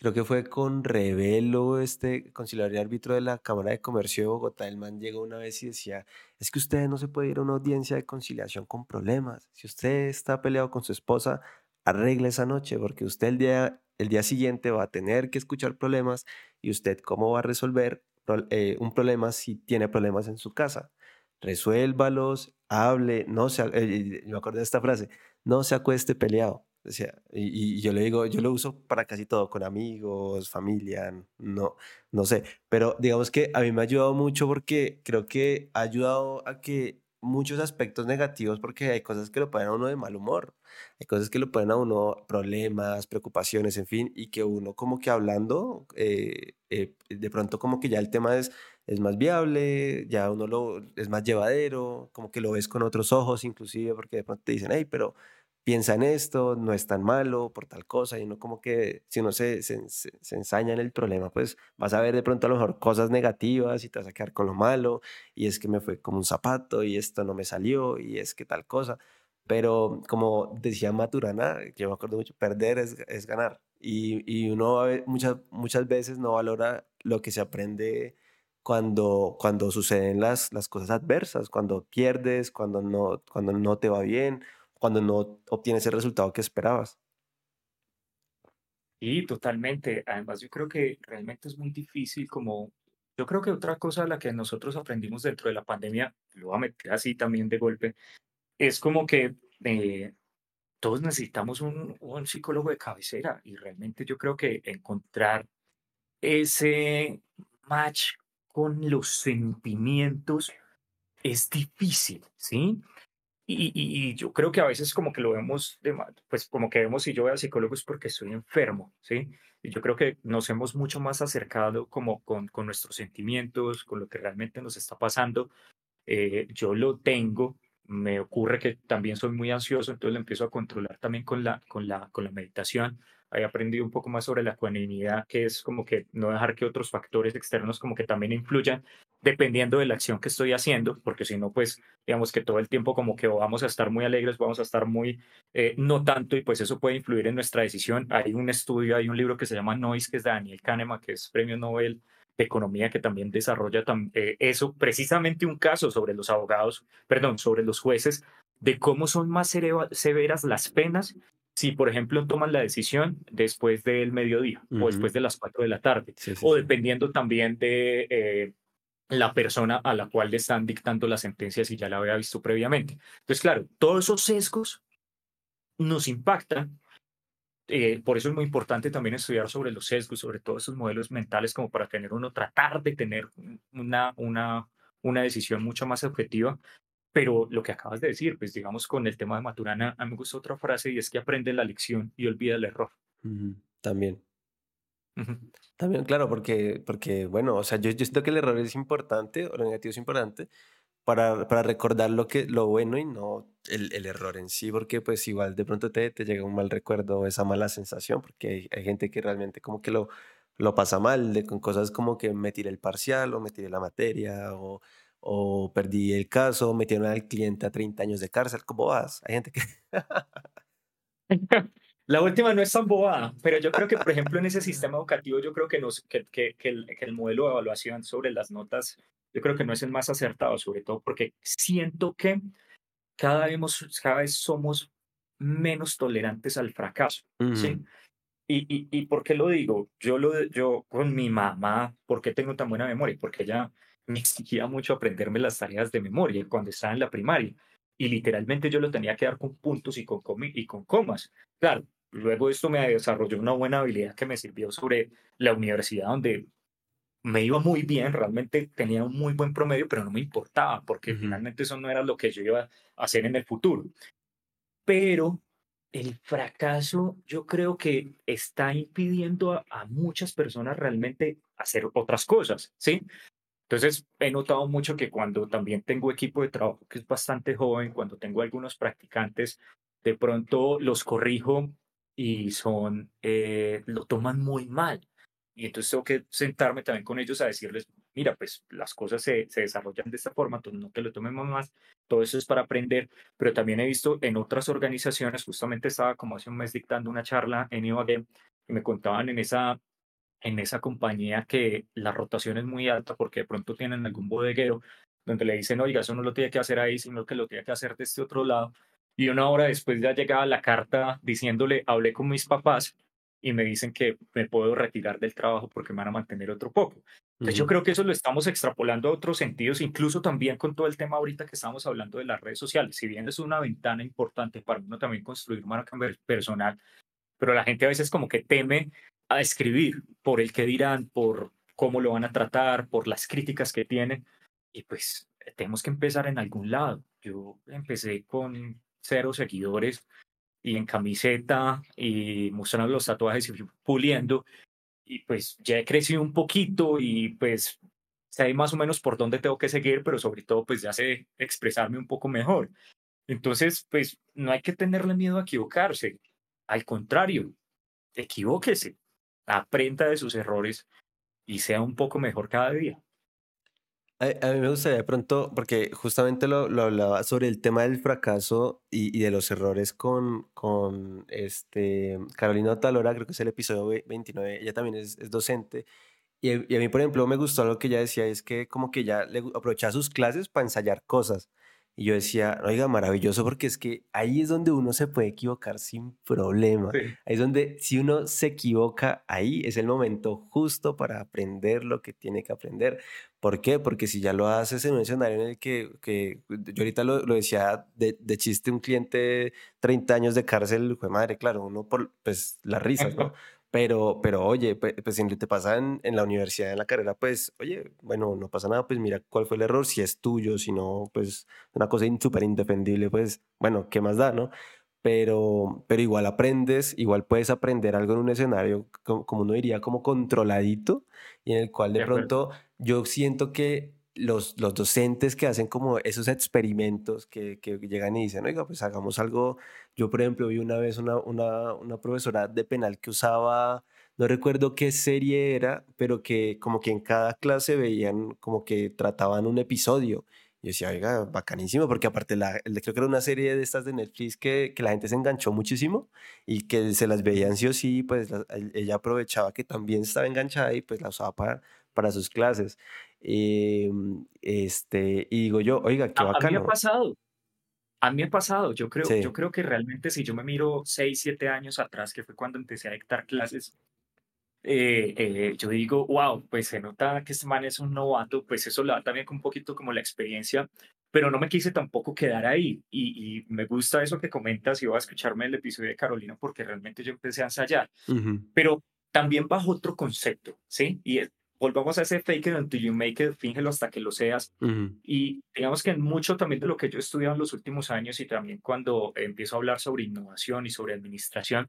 creo que fue con Revelo, este conciliador y árbitro de la Cámara de Comercio de Bogotá. El man llegó una vez y decía, es que usted no se puede ir a una audiencia de conciliación con problemas. Si usted está peleado con su esposa, arregle esa noche, porque usted el día, el día siguiente va a tener que escuchar problemas y usted cómo va a resolver eh, un problema si tiene problemas en su casa. Resuélvalos, hable, no se, eh, me acuerdo de esta frase, no se acueste peleado o sea, y, yo le digo, yo lo uso para casi todo, con amigos, familia, no, no sé. Pero digamos que a mí me ha ayudado mucho porque creo que ha ayudado a que muchos aspectos negativos, porque hay cosas que lo ponen a uno de mal humor, hay cosas que lo ponen a uno problemas, preocupaciones, en fin, y que uno como que hablando, eh, eh, de pronto como que ya el tema es, es más viable, ya uno lo, es más llevadero, como que lo ves con otros ojos inclusive, porque de pronto te dicen, hey, pero piensa en esto, no es tan malo por tal cosa, y uno como que si uno se, se, ensaña en el problema, pues vas a ver de pronto a lo mejor cosas negativas y te vas a quedar con lo malo, y es que me fue como un zapato, y esto no me salió, y es que tal cosa. Pero como decía Maturana, yo me acuerdo mucho, perder es, es ganar. Y, y uno muchas, muchas veces no valora lo que se aprende cuando, cuando suceden las, las cosas adversas, cuando pierdes, cuando no, cuando no te va bien, cuando no obtienes el resultado que esperabas. Y totalmente. Además, yo creo que realmente es muy difícil como... Yo creo que otra cosa la que nosotros aprendimos dentro de la pandemia, lo voy a meter así también de golpe, es como que eh, todos necesitamos un, un psicólogo de cabecera y realmente yo creo que encontrar ese match con los sentimientos es difícil, ¿sí? Y, y, yo creo que a veces como que lo vemos, de, pues como que vemos si yo voy al psicólogo es porque estoy enfermo, ¿sí? Y yo creo que nos hemos mucho más acercado como con, con nuestros sentimientos, con lo que realmente nos está pasando. Eh, yo lo tengo, me ocurre que también soy muy ansioso, entonces lo empiezo a controlar también con la, con la, con la meditación. He aprendido un poco más sobre la ecuanimidad, que es como que no dejar que otros factores externos como que también influyan dependiendo de la acción que estoy haciendo, porque si no, pues digamos que todo el tiempo como que vamos a estar muy alegres, vamos a estar muy, eh, no tanto, y pues eso puede influir en nuestra decisión. Hay un estudio, hay un libro que se llama Noise, que es de Daniel Kahneman, que es premio Nobel de Economía, que también desarrolla eh, eso, precisamente un caso sobre los abogados, perdón, sobre los jueces, de cómo son más severas las penas si, por ejemplo, toman la decisión después del mediodía o después de las cuatro de la tarde, o dependiendo también de eh, la persona a la cual le están dictando la sentencia si ya la había visto previamente. Entonces, claro, todos esos sesgos nos impactan. Eh, por eso es muy importante también estudiar sobre los sesgos, sobre todos esos modelos mentales, como para tener uno, tratar de tener una, una, una decisión mucho más objetiva. Pero lo que acabas de decir, pues digamos con el tema de Maturana, a mí me gusta otra frase y es que aprende la lección y olvida el error. También. También, claro, porque, porque bueno, o sea, yo, yo siento que el error es importante, o lo negativo es importante, para, para recordar lo, que, lo bueno y no el, el error en sí, porque pues igual de pronto te, te llega un mal recuerdo, esa mala sensación, porque hay, gente que realmente como que lo, lo pasa mal, de, con cosas como que me tiré el parcial o me tiré la materia o, o perdí el caso, metieron al cliente a 30 años de cárcel, ¿cómo vas? Hay gente que... La última no es tan bobada, pero yo creo que, por ejemplo, en ese sistema educativo, yo creo que, nos, que, que, el, que, el, modelo de evaluación sobre las notas, yo creo que no es el más acertado, sobre todo porque siento que cada vez, cada vez somos menos tolerantes al fracaso. ¿sí? Y, y, ¿Y por qué lo digo? Yo, lo, yo con mi mamá, ¿por qué tengo tan buena memoria? Porque ella me exigía mucho aprenderme las tareas de memoria cuando estaba en la primaria. Y literalmente yo lo tenía que dar con puntos y con, y con comas. Claro, Luego esto me desarrolló una buena habilidad que me sirvió sobre la universidad donde me iba muy bien, realmente tenía un muy buen promedio, pero no me importaba porque finalmente eso no era lo que yo iba a hacer en el futuro. Pero el fracaso yo creo que está impidiendo a, a, muchas personas realmente hacer otras cosas, ¿sí? Entonces he notado mucho que cuando también tengo equipo de trabajo que es bastante joven, cuando tengo algunos practicantes, de pronto los corrijo y son, eh, lo toman muy mal. Y entonces tengo que sentarme también con ellos a decirles, mira, pues las cosas se, se desarrollan de esta forma, entonces no te lo tomemos más, todo eso es para aprender, pero también he visto en otras organizaciones, justamente estaba como hace un mes dictando una charla en Ibagué y me contaban en esa, en esa compañía que la rotación es muy alta porque de pronto tienen algún bodeguero donde le dicen, oiga, eso no lo tiene que hacer ahí, sino que lo tiene que hacer de este otro lado y una hora después ya llegaba la carta diciéndole, hablé con mis papás y me dicen que me puedo retirar del trabajo porque me van a mantener otro poco. Entonces yo creo que eso lo estamos extrapolando a otros sentidos, incluso también con todo el tema ahorita que estamos hablando de las redes sociales. Si bien es una ventana importante para uno también construir marca personal, pero la gente a veces como que teme a escribir por el que dirán, por cómo lo van a tratar, por las críticas que tienen. Y pues tenemos que empezar en algún lado. Yo empecé con cero seguidores y en camiseta y mostrando los tatuajes y puliendo. Y pues ya he crecido un poquito y pues sé más o menos por dónde tengo que seguir, pero sobre todo pues ya sé expresarme un poco mejor. Entonces, pues no hay que tenerle miedo a equivocarse. Al contrario, equivóquese, aprenda de sus errores y sea un poco mejor cada día. A, mí me gustaría de pronto, porque justamente lo, lo hablaba sobre el tema del fracaso y, y, de los errores con, con este, Carolina Talora, creo que es el episodio 29, ella también es, es docente, Y, a mí, por ejemplo, me gustó lo que ella decía, es que como que ya le aprovechaba sus clases para ensayar cosas. Y yo decía, oiga, maravilloso, porque es que ahí es donde uno se puede equivocar sin problema. Ahí es donde, si uno se equivoca, ahí es el momento justo para aprender lo que tiene que aprender. ¿Por qué? Porque si ya lo haces en un escenario en el que, que yo ahorita lo, lo decía de, de, chiste, un cliente 30 años de cárcel, fue madre, claro, uno por pues las risas, ¿no? Pero, pero oye, pues, pues si te pasa en, en, la universidad, en la carrera, pues, oye, bueno, no pasa nada, pues mira cuál fue el error, si es tuyo, si no, pues una cosa súper indefendible, pues, bueno, ¿qué más da, no? Pero, pero igual aprendes, igual puedes aprender algo en un escenario, como, como uno diría, como controladito, y en el cual de, de pronto yo siento que los, los docentes que hacen como esos experimentos que, que, llegan y dicen, oiga, pues hagamos algo. Yo, por ejemplo, vi una vez una, una, una, profesora de penal que usaba, no recuerdo qué serie era, pero que como que en cada clase veían como que trataban un episodio. Y decía, oiga, bacanísimo, porque aparte la, creo que era una serie de estas de Netflix que, que la gente se enganchó muchísimo y que se las veían sí o sí, pues ella aprovechaba que también estaba enganchada y pues la usaba para, para sus clases. Eh, este, y digo yo, oiga, qué bacano. A mí me ha pasado. A mí ha pasado. Yo creo, yo creo que realmente si yo me miro 6, 7 años atrás, que fue cuando empecé a dictar clases, eh, eh, yo digo, wow, pues se nota que este man es un novato, pues eso le da también un poquito como la experiencia, pero no me quise tampoco quedar ahí. Y, y me gusta eso que comentas y voy a escucharme el episodio de Carolina porque realmente yo empecé a ensayar. Pero también bajo otro concepto, ¿sí? Y volvamos a ese fake it until you make it, fíngelo hasta que lo seas. Y digamos que en mucho también de lo que yo he estudiado en los últimos años y también cuando empiezo a hablar sobre innovación y sobre administración,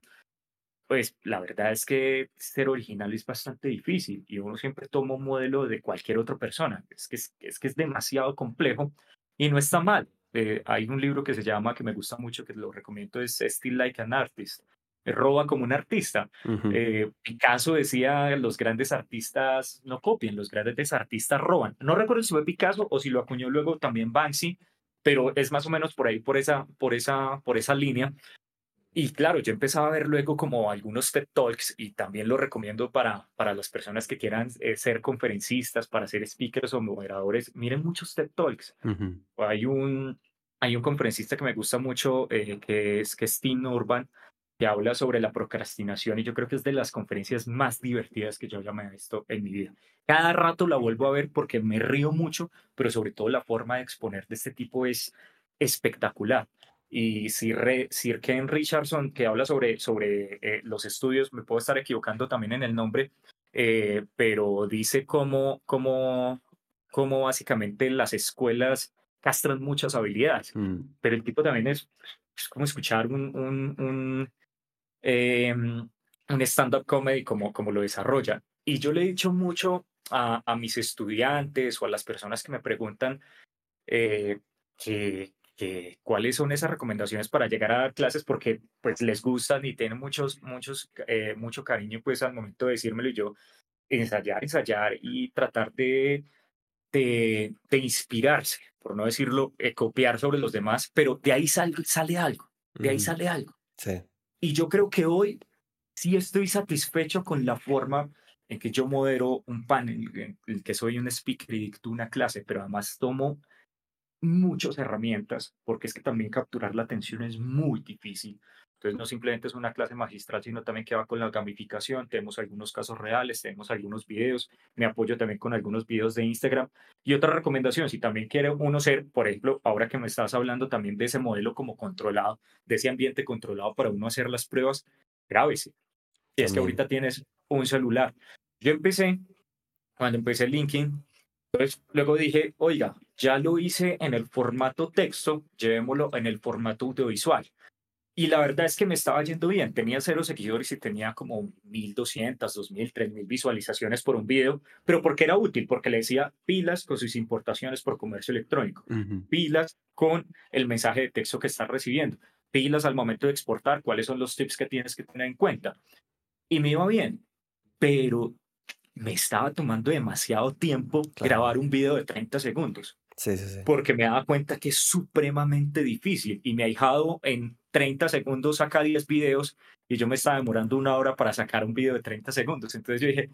pues la verdad es que ser original es bastante difícil y uno siempre toma un modelo de cualquier otra persona. Es que es, que es demasiado complejo y no está mal. Eh, hay un libro que se llama, que me gusta mucho, que lo recomiendo, es Still Like an Artist roba como un artista. Eh, Picasso decía, los grandes artistas no copian, los grandes artistas roban. No recuerdo si fue Picasso o si lo acuñó luego también Banksy, pero es más o menos por ahí, por esa, por esa, por esa línea. Y claro, yo empezaba a ver luego como algunos TED Talks y también lo recomiendo para, para las personas que quieran eh, ser conferencistas, para ser speakers o moderadores. Miren muchos TED Talks. Hay un, hay un conferencista que me gusta mucho, eh, que, es, que es Tim Urban, que habla sobre la procrastinación y yo creo que es de las conferencias más divertidas que yo ya me he visto en mi vida. Cada rato la vuelvo a ver porque me río mucho, pero sobre todo la forma de exponer de este tipo es espectacular. Y Sir, Sir Ken Richardson, que habla sobre, sobre eh, los estudios, me puedo estar equivocando también en el nombre, eh, pero dice cómo, cómo, cómo básicamente las escuelas castran muchas habilidades, mm. pero el tipo también es, es como escuchar un, un eh, un stand-up comedy como, como lo desarrolla. Y yo le he dicho mucho a, a mis estudiantes o a las personas que me preguntan eh, que, que, cuáles son esas recomendaciones para llegar a dar clases porque pues les gustan y tienen muchos, muchos, eh, mucho cariño pues al momento de decírmelo y yo ensayar, ensayar y tratar de, de, de inspirarse, por no decirlo, eh, copiar sobre los demás, pero de ahí sale, sale algo, de ahí sale algo. Sí. Y yo creo que hoy sí estoy satisfecho con la forma en que yo modero un panel, en el que soy un speaker y dicto una clase, pero además tomo muchas herramientas, porque es que también capturar la atención es muy difícil. Entonces, no simplemente es una clase magistral, sino también que va con la gamificación. Tenemos algunos casos reales, tenemos algunos videos. Me apoyo también con algunos videos de Instagram. Y otra recomendación, si también quiere uno ser, por ejemplo, ahora que me estás hablando también de ese modelo como controlado, de ese ambiente controlado para uno hacer las pruebas, grábese. Y es que ahorita tienes un celular. Yo empecé, cuando empecé LinkedIn, pues luego dije, oiga, ya lo hice en el formato texto, llevémoslo en el formato audiovisual. Y la verdad es que me estaba yendo bien. Tenía cero seguidores y tenía como 1.200, 2.000, 3.000 visualizaciones por un video, pero porque era útil, porque le decía pilas con sus importaciones por comercio electrónico, pilas con el mensaje de texto que estás recibiendo, pilas al momento de exportar, cuáles son los tips que tienes que tener en cuenta. Y me iba bien, pero me estaba tomando demasiado tiempo grabar un video de 30 segundos. Sí, sí, sí. Porque me daba cuenta que es supremamente difícil y me ha ahijado en 30 segundos saca 10 videos y yo me estaba demorando una hora para sacar un video de 30 segundos. Entonces yo dije,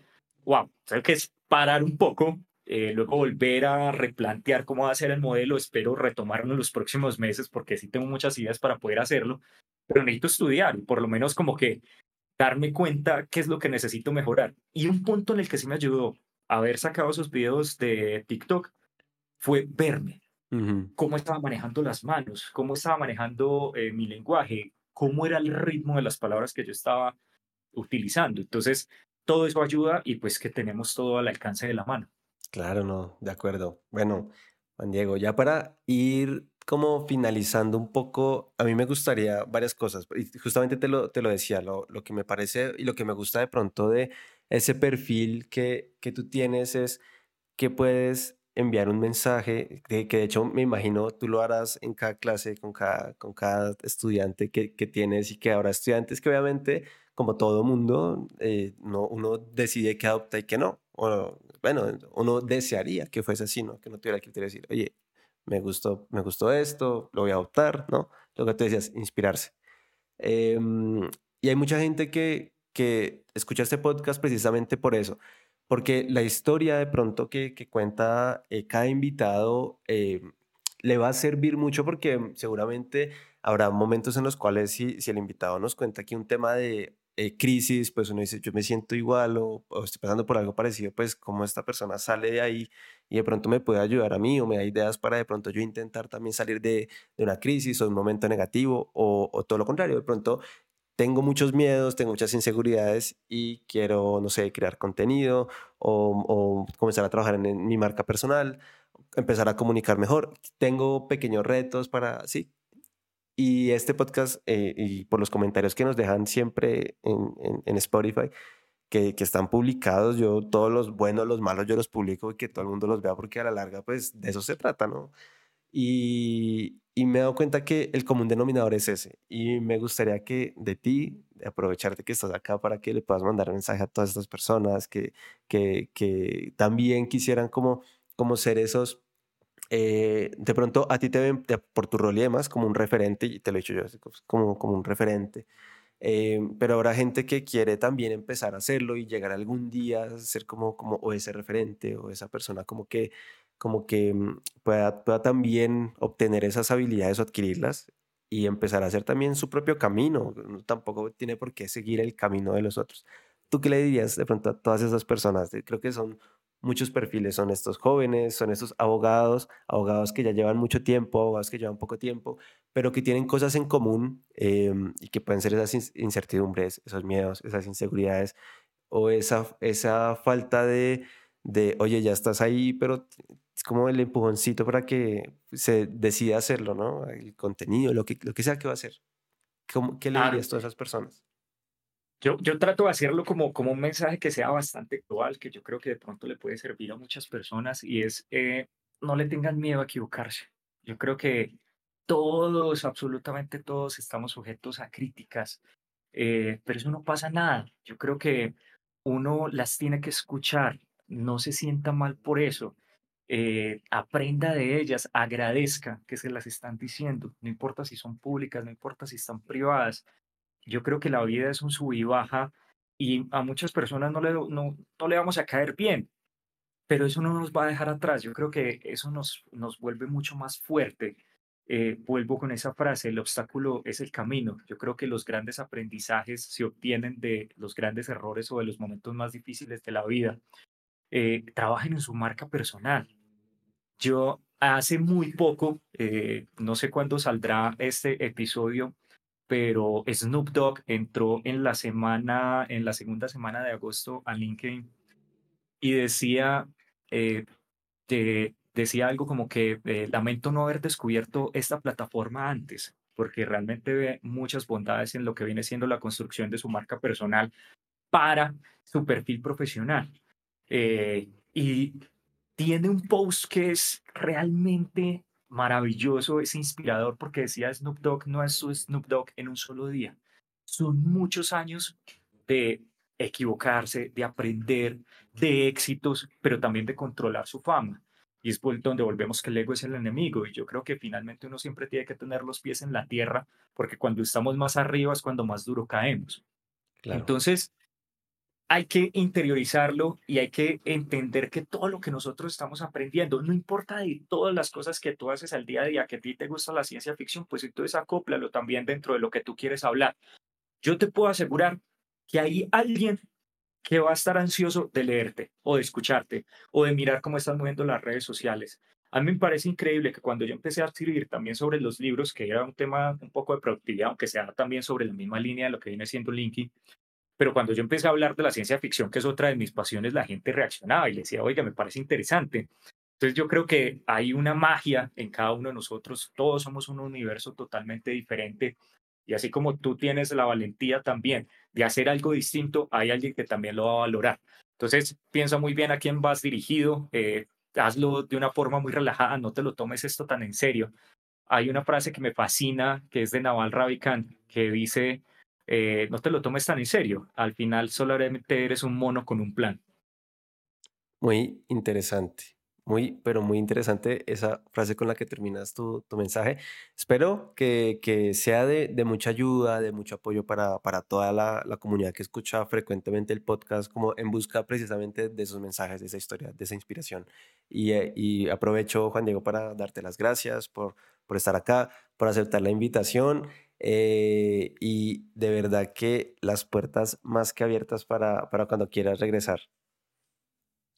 wow, tengo que parar un poco, eh, luego volver a replantear cómo va a ser el modelo, espero retomarlo en los próximos meses porque sí tengo muchas ideas para poder hacerlo, pero necesito estudiar y por lo menos como que darme cuenta qué es lo que necesito mejorar. Y un punto en el que sí me ayudó haber sacado esos videos de TikTok fue verme, cómo estaba manejando las manos, cómo estaba manejando eh, mi lenguaje, cómo era el ritmo de las palabras que yo estaba utilizando. Entonces, todo eso ayuda y pues que tenemos todo al alcance de la mano. Claro, no, de acuerdo. Bueno, Juan Diego, ya para ir como finalizando un poco, a mí me gustaría varias cosas. Y justamente te lo, te lo decía, lo, lo que me parece y lo que me gusta de pronto de ese perfil que, que tú tienes es que puedes enviar un mensaje, de, que de hecho me imagino tú lo harás en cada clase, con cada, con cada estudiante que, que tienes y que habrá estudiantes que obviamente, como todo mundo, eh, no, uno decide que adopta y que no. O, bueno, uno desearía que fuese así, ¿no? Que no tuviera que decir, oye, me gustó, me gustó esto, lo voy a adoptar, ¿no? Lo que tú decías, inspirarse. Em, y hay mucha gente que, que escucha este podcast precisamente por eso, porque la historia de pronto que, cuenta eh, cada invitado eh, le va a servir mucho porque seguramente habrá momentos en los cuales si, el invitado nos cuenta aquí un tema de eh, crisis, pues uno dice, yo me siento igual o, estoy pasando por algo parecido, pues cómo esta persona sale de ahí y de pronto me puede ayudar a mí o me da ideas para de pronto yo intentar también salir de, una crisis o de un momento negativo o todo lo contrario, de pronto tengo muchos miedos, tengo muchas inseguridades y quiero, no sé, crear contenido o, comenzar a trabajar en, mi marca personal, empezar a comunicar mejor. Tengo pequeños retos para, sí. Y este podcast, eh, y por los comentarios que nos dejan siempre en, en, Spotify, que, que, están publicados, yo todos los buenos, los malos, yo los publico y que todo el mundo los vea porque a la larga, pues de eso se trata, ¿no? Y, y me he dado cuenta que el común denominador es ese. Y me gustaría que de ti, de aprovecharte que estás acá para que le puedas mandar mensaje a todas estas personas que, que, que también quisieran como, como ser esos, eh, de pronto a ti te ven por tu rol y demás como un referente, y te lo he dicho yo, como, como un referente. Eh, pero habrá gente que quiere también empezar a hacerlo y llegar algún día a ser como, como o ese referente o esa persona como que como que mm, pueda, pueda también obtener esas habilidades o adquirirlas y empezar a hacer también su propio camino. tampoco tiene por qué seguir el camino de los otros. ¿Tú qué le dirías de pronto a todas esas personas? Creo que son muchos perfiles, son estos jóvenes, son estos abogados, abogados que ya llevan mucho tiempo, abogados que llevan poco tiempo, pero que tienen cosas en común em, y que pueden ser esas incertidumbres, esos miedos, esas inseguridades o esa, esa falta de, de, oye, ya estás ahí, pero es como el empujoncito para que se decida hacerlo, ¿no? El contenido, lo que, lo que sea que va a hacer. ¿Cómo, ¿Qué le dirías a todas esas personas? Yo, yo trato de hacerlo como, como un mensaje que sea bastante actual, que yo creo que de pronto le puede servir a muchas personas y es, eh, no le tengan miedo a equivocarse. Yo creo que todos, absolutamente todos, estamos sujetos a críticas, eh, pero eso no pasa nada. Yo creo que uno las tiene que escuchar, no se sienta mal por eso eh, aprenda de ellas, agradezca que se las están diciendo, no importa si son públicas, no importa si están privadas. Yo creo que la vida es un sub y baja y a muchas personas no le, no, no le vamos a caer bien, pero eso no nos va a dejar atrás. Yo creo que eso nos, nos vuelve mucho más fuerte. Eh, vuelvo con esa frase, el obstáculo es el camino. Yo creo que los grandes aprendizajes se obtienen de los grandes errores o de los momentos más difíciles de la vida. Eh, trabajen en su marca personal. Yo hace muy poco, eh, no sé cuándo saldrá este episodio, pero Snoop Dogg entró en la semana, en la segunda semana de agosto a LinkedIn y decía, eh, decía algo como que eh, lamento no haber descubierto esta plataforma antes, porque realmente ve muchas bondades en lo que viene siendo la construcción de su marca personal para su perfil profesional. y tiene un post que es realmente maravilloso, es inspirador porque decía Snoop Dogg no es su Snoop Dogg en un solo día. Son muchos años de equivocarse, de aprender, de éxitos, pero también de controlar su fama. Y es donde volvemos que el ego es el enemigo. Y yo creo que finalmente uno siempre tiene que tener los pies en la tierra, porque cuando estamos más arriba es cuando más duro caemos. Entonces, hay que interiorizarlo y hay que entender que todo lo que nosotros estamos aprendiendo, no importa de todas las cosas que tú haces al día a día, que a ti te gusta la ciencia ficción, pues entonces acóplalo también dentro de lo que tú quieres hablar. Yo te puedo asegurar que hay alguien que va a estar ansioso de leerte o de escucharte o de mirar cómo están moviendo las redes sociales. A mí me parece increíble que cuando yo empecé a escribir también sobre los libros, que era un tema un poco de productividad, aunque sea también sobre la misma línea de lo que viene siendo LinkedIn, pero cuando yo empecé a hablar de la ciencia ficción, que es otra de mis pasiones, la gente reaccionaba y le decía, oiga, me parece interesante. Entonces yo creo que hay una magia en cada uno de nosotros, todos somos un universo totalmente diferente y así como tú tienes la valentía también de hacer algo distinto, hay alguien que también lo va a valorar. Entonces piensa muy bien a quién vas dirigido, eh, hazlo de una forma muy relajada, no te lo tomes esto tan en serio. Hay una frase que me fascina, que es de Naval Ravikant, que dice, eh, no te lo tomes tan en serio. Al final solamente eres un mono con un plan. Muy interesante. Muy, pero muy interesante esa frase con la que terminas tu, tu mensaje. Espero que, que sea de, de, mucha ayuda, de mucho apoyo para, para toda la, la, comunidad que escucha frecuentemente el podcast, como en busca precisamente de esos mensajes, de esa historia, de esa inspiración. Y, eh, y aprovecho, Juan Diego, para darte las gracias por, por estar acá, por aceptar la invitación eh, y de verdad que las puertas más que abiertas para, para cuando quieras regresar.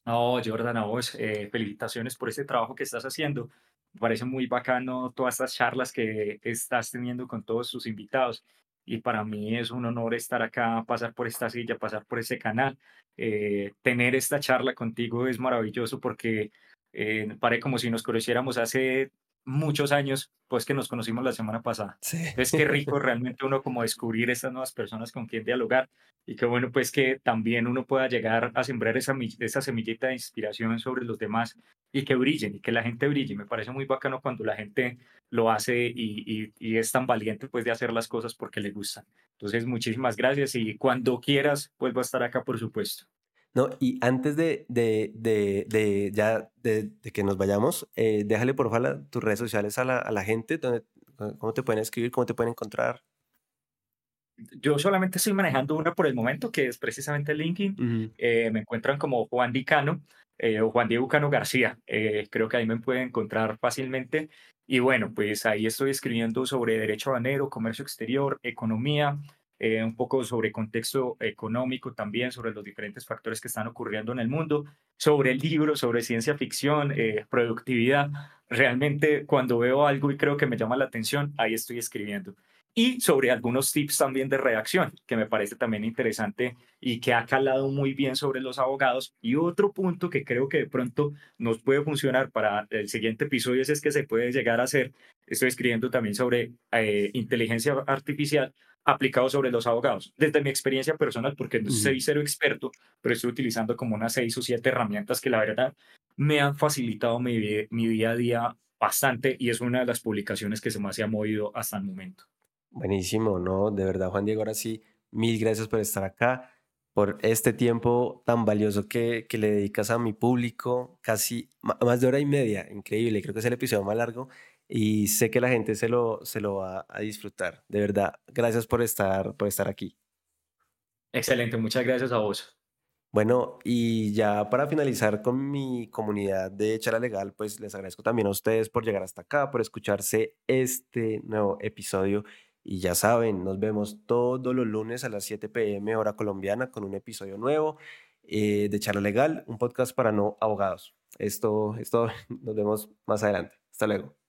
No, Jordan, a vos, eh, felicitaciones por este trabajo que estás haciendo. Me parece muy bacano todas estas charlas que estás teniendo con todos sus invitados. Y para mí es un honor estar acá, pasar por esta silla, pasar por ese canal. Eh, tener esta charla contigo es maravilloso porque eh, parece como si nos conociéramos hace muchos años, pues que nos conocimos la semana pasada. Sí. Entonces, qué rico realmente uno como descubrir estas nuevas personas con quien dialogar y qué bueno pues que también uno pueda llegar a sembrar esa, esa semillita de inspiración sobre los demás y que brillen y que la gente brille. Me parece muy bacano cuando la gente lo hace y, y, y es tan valiente pues de hacer las cosas porque le gustan. Entonces, muchísimas gracias y cuando quieras, pues va a estar acá, por supuesto. No, y antes de, de, de, de ya de, que nos vayamos, eh, déjale por favor tus redes sociales a la, a la gente, donde, cómo te pueden escribir, cómo te pueden encontrar. Yo solamente estoy manejando una por el momento, que es precisamente LinkedIn. eh, me encuentran como Juan Dicano eh, o Juan Diego Cano García. Eh, creo que ahí me pueden encontrar fácilmente. Y bueno, pues ahí estoy escribiendo sobre derecho banero, comercio exterior, economía, eh, un poco sobre contexto económico también, sobre los diferentes factores que están ocurriendo en el mundo, sobre el libro, sobre ciencia ficción, eh, productividad. Realmente cuando veo algo y creo que me llama la atención, ahí estoy escribiendo. Y sobre algunos tips también de redacción, que me parece también interesante y que ha calado muy bien sobre los abogados. Y otro punto que creo que de pronto nos puede funcionar para el siguiente episodio es, que se puede llegar a hacer, estoy escribiendo también sobre eh, inteligencia artificial, aplicado sobre los abogados. Desde mi experiencia personal, porque no soy cero experto, pero estoy utilizando como unas seis o siete herramientas que la verdad me han facilitado mi, mi día a día bastante y es una de las publicaciones que se se ha movido hasta el momento. Buenísimo, ¿no? De verdad, Juan Diego, ahora sí, mil gracias por estar acá, por este tiempo tan valioso que, que le dedicas a mi público, casi más de hora y media, increíble, creo que es el episodio más largo y sé que la gente se lo, se lo va a disfrutar. De verdad, gracias por estar, por estar aquí. Excelente, muchas gracias a vos. Bueno, y ya para finalizar con mi comunidad de Charla Legal, pues les agradezco también a ustedes por llegar hasta acá, por escucharse este nuevo episodio. Y ya saben, nos vemos todos los lunes a las 7 pm hora colombiana con un episodio nuevo eh, de Charla Legal, un podcast para no abogados. Esto, esto, nos vemos más adelante. Hasta luego.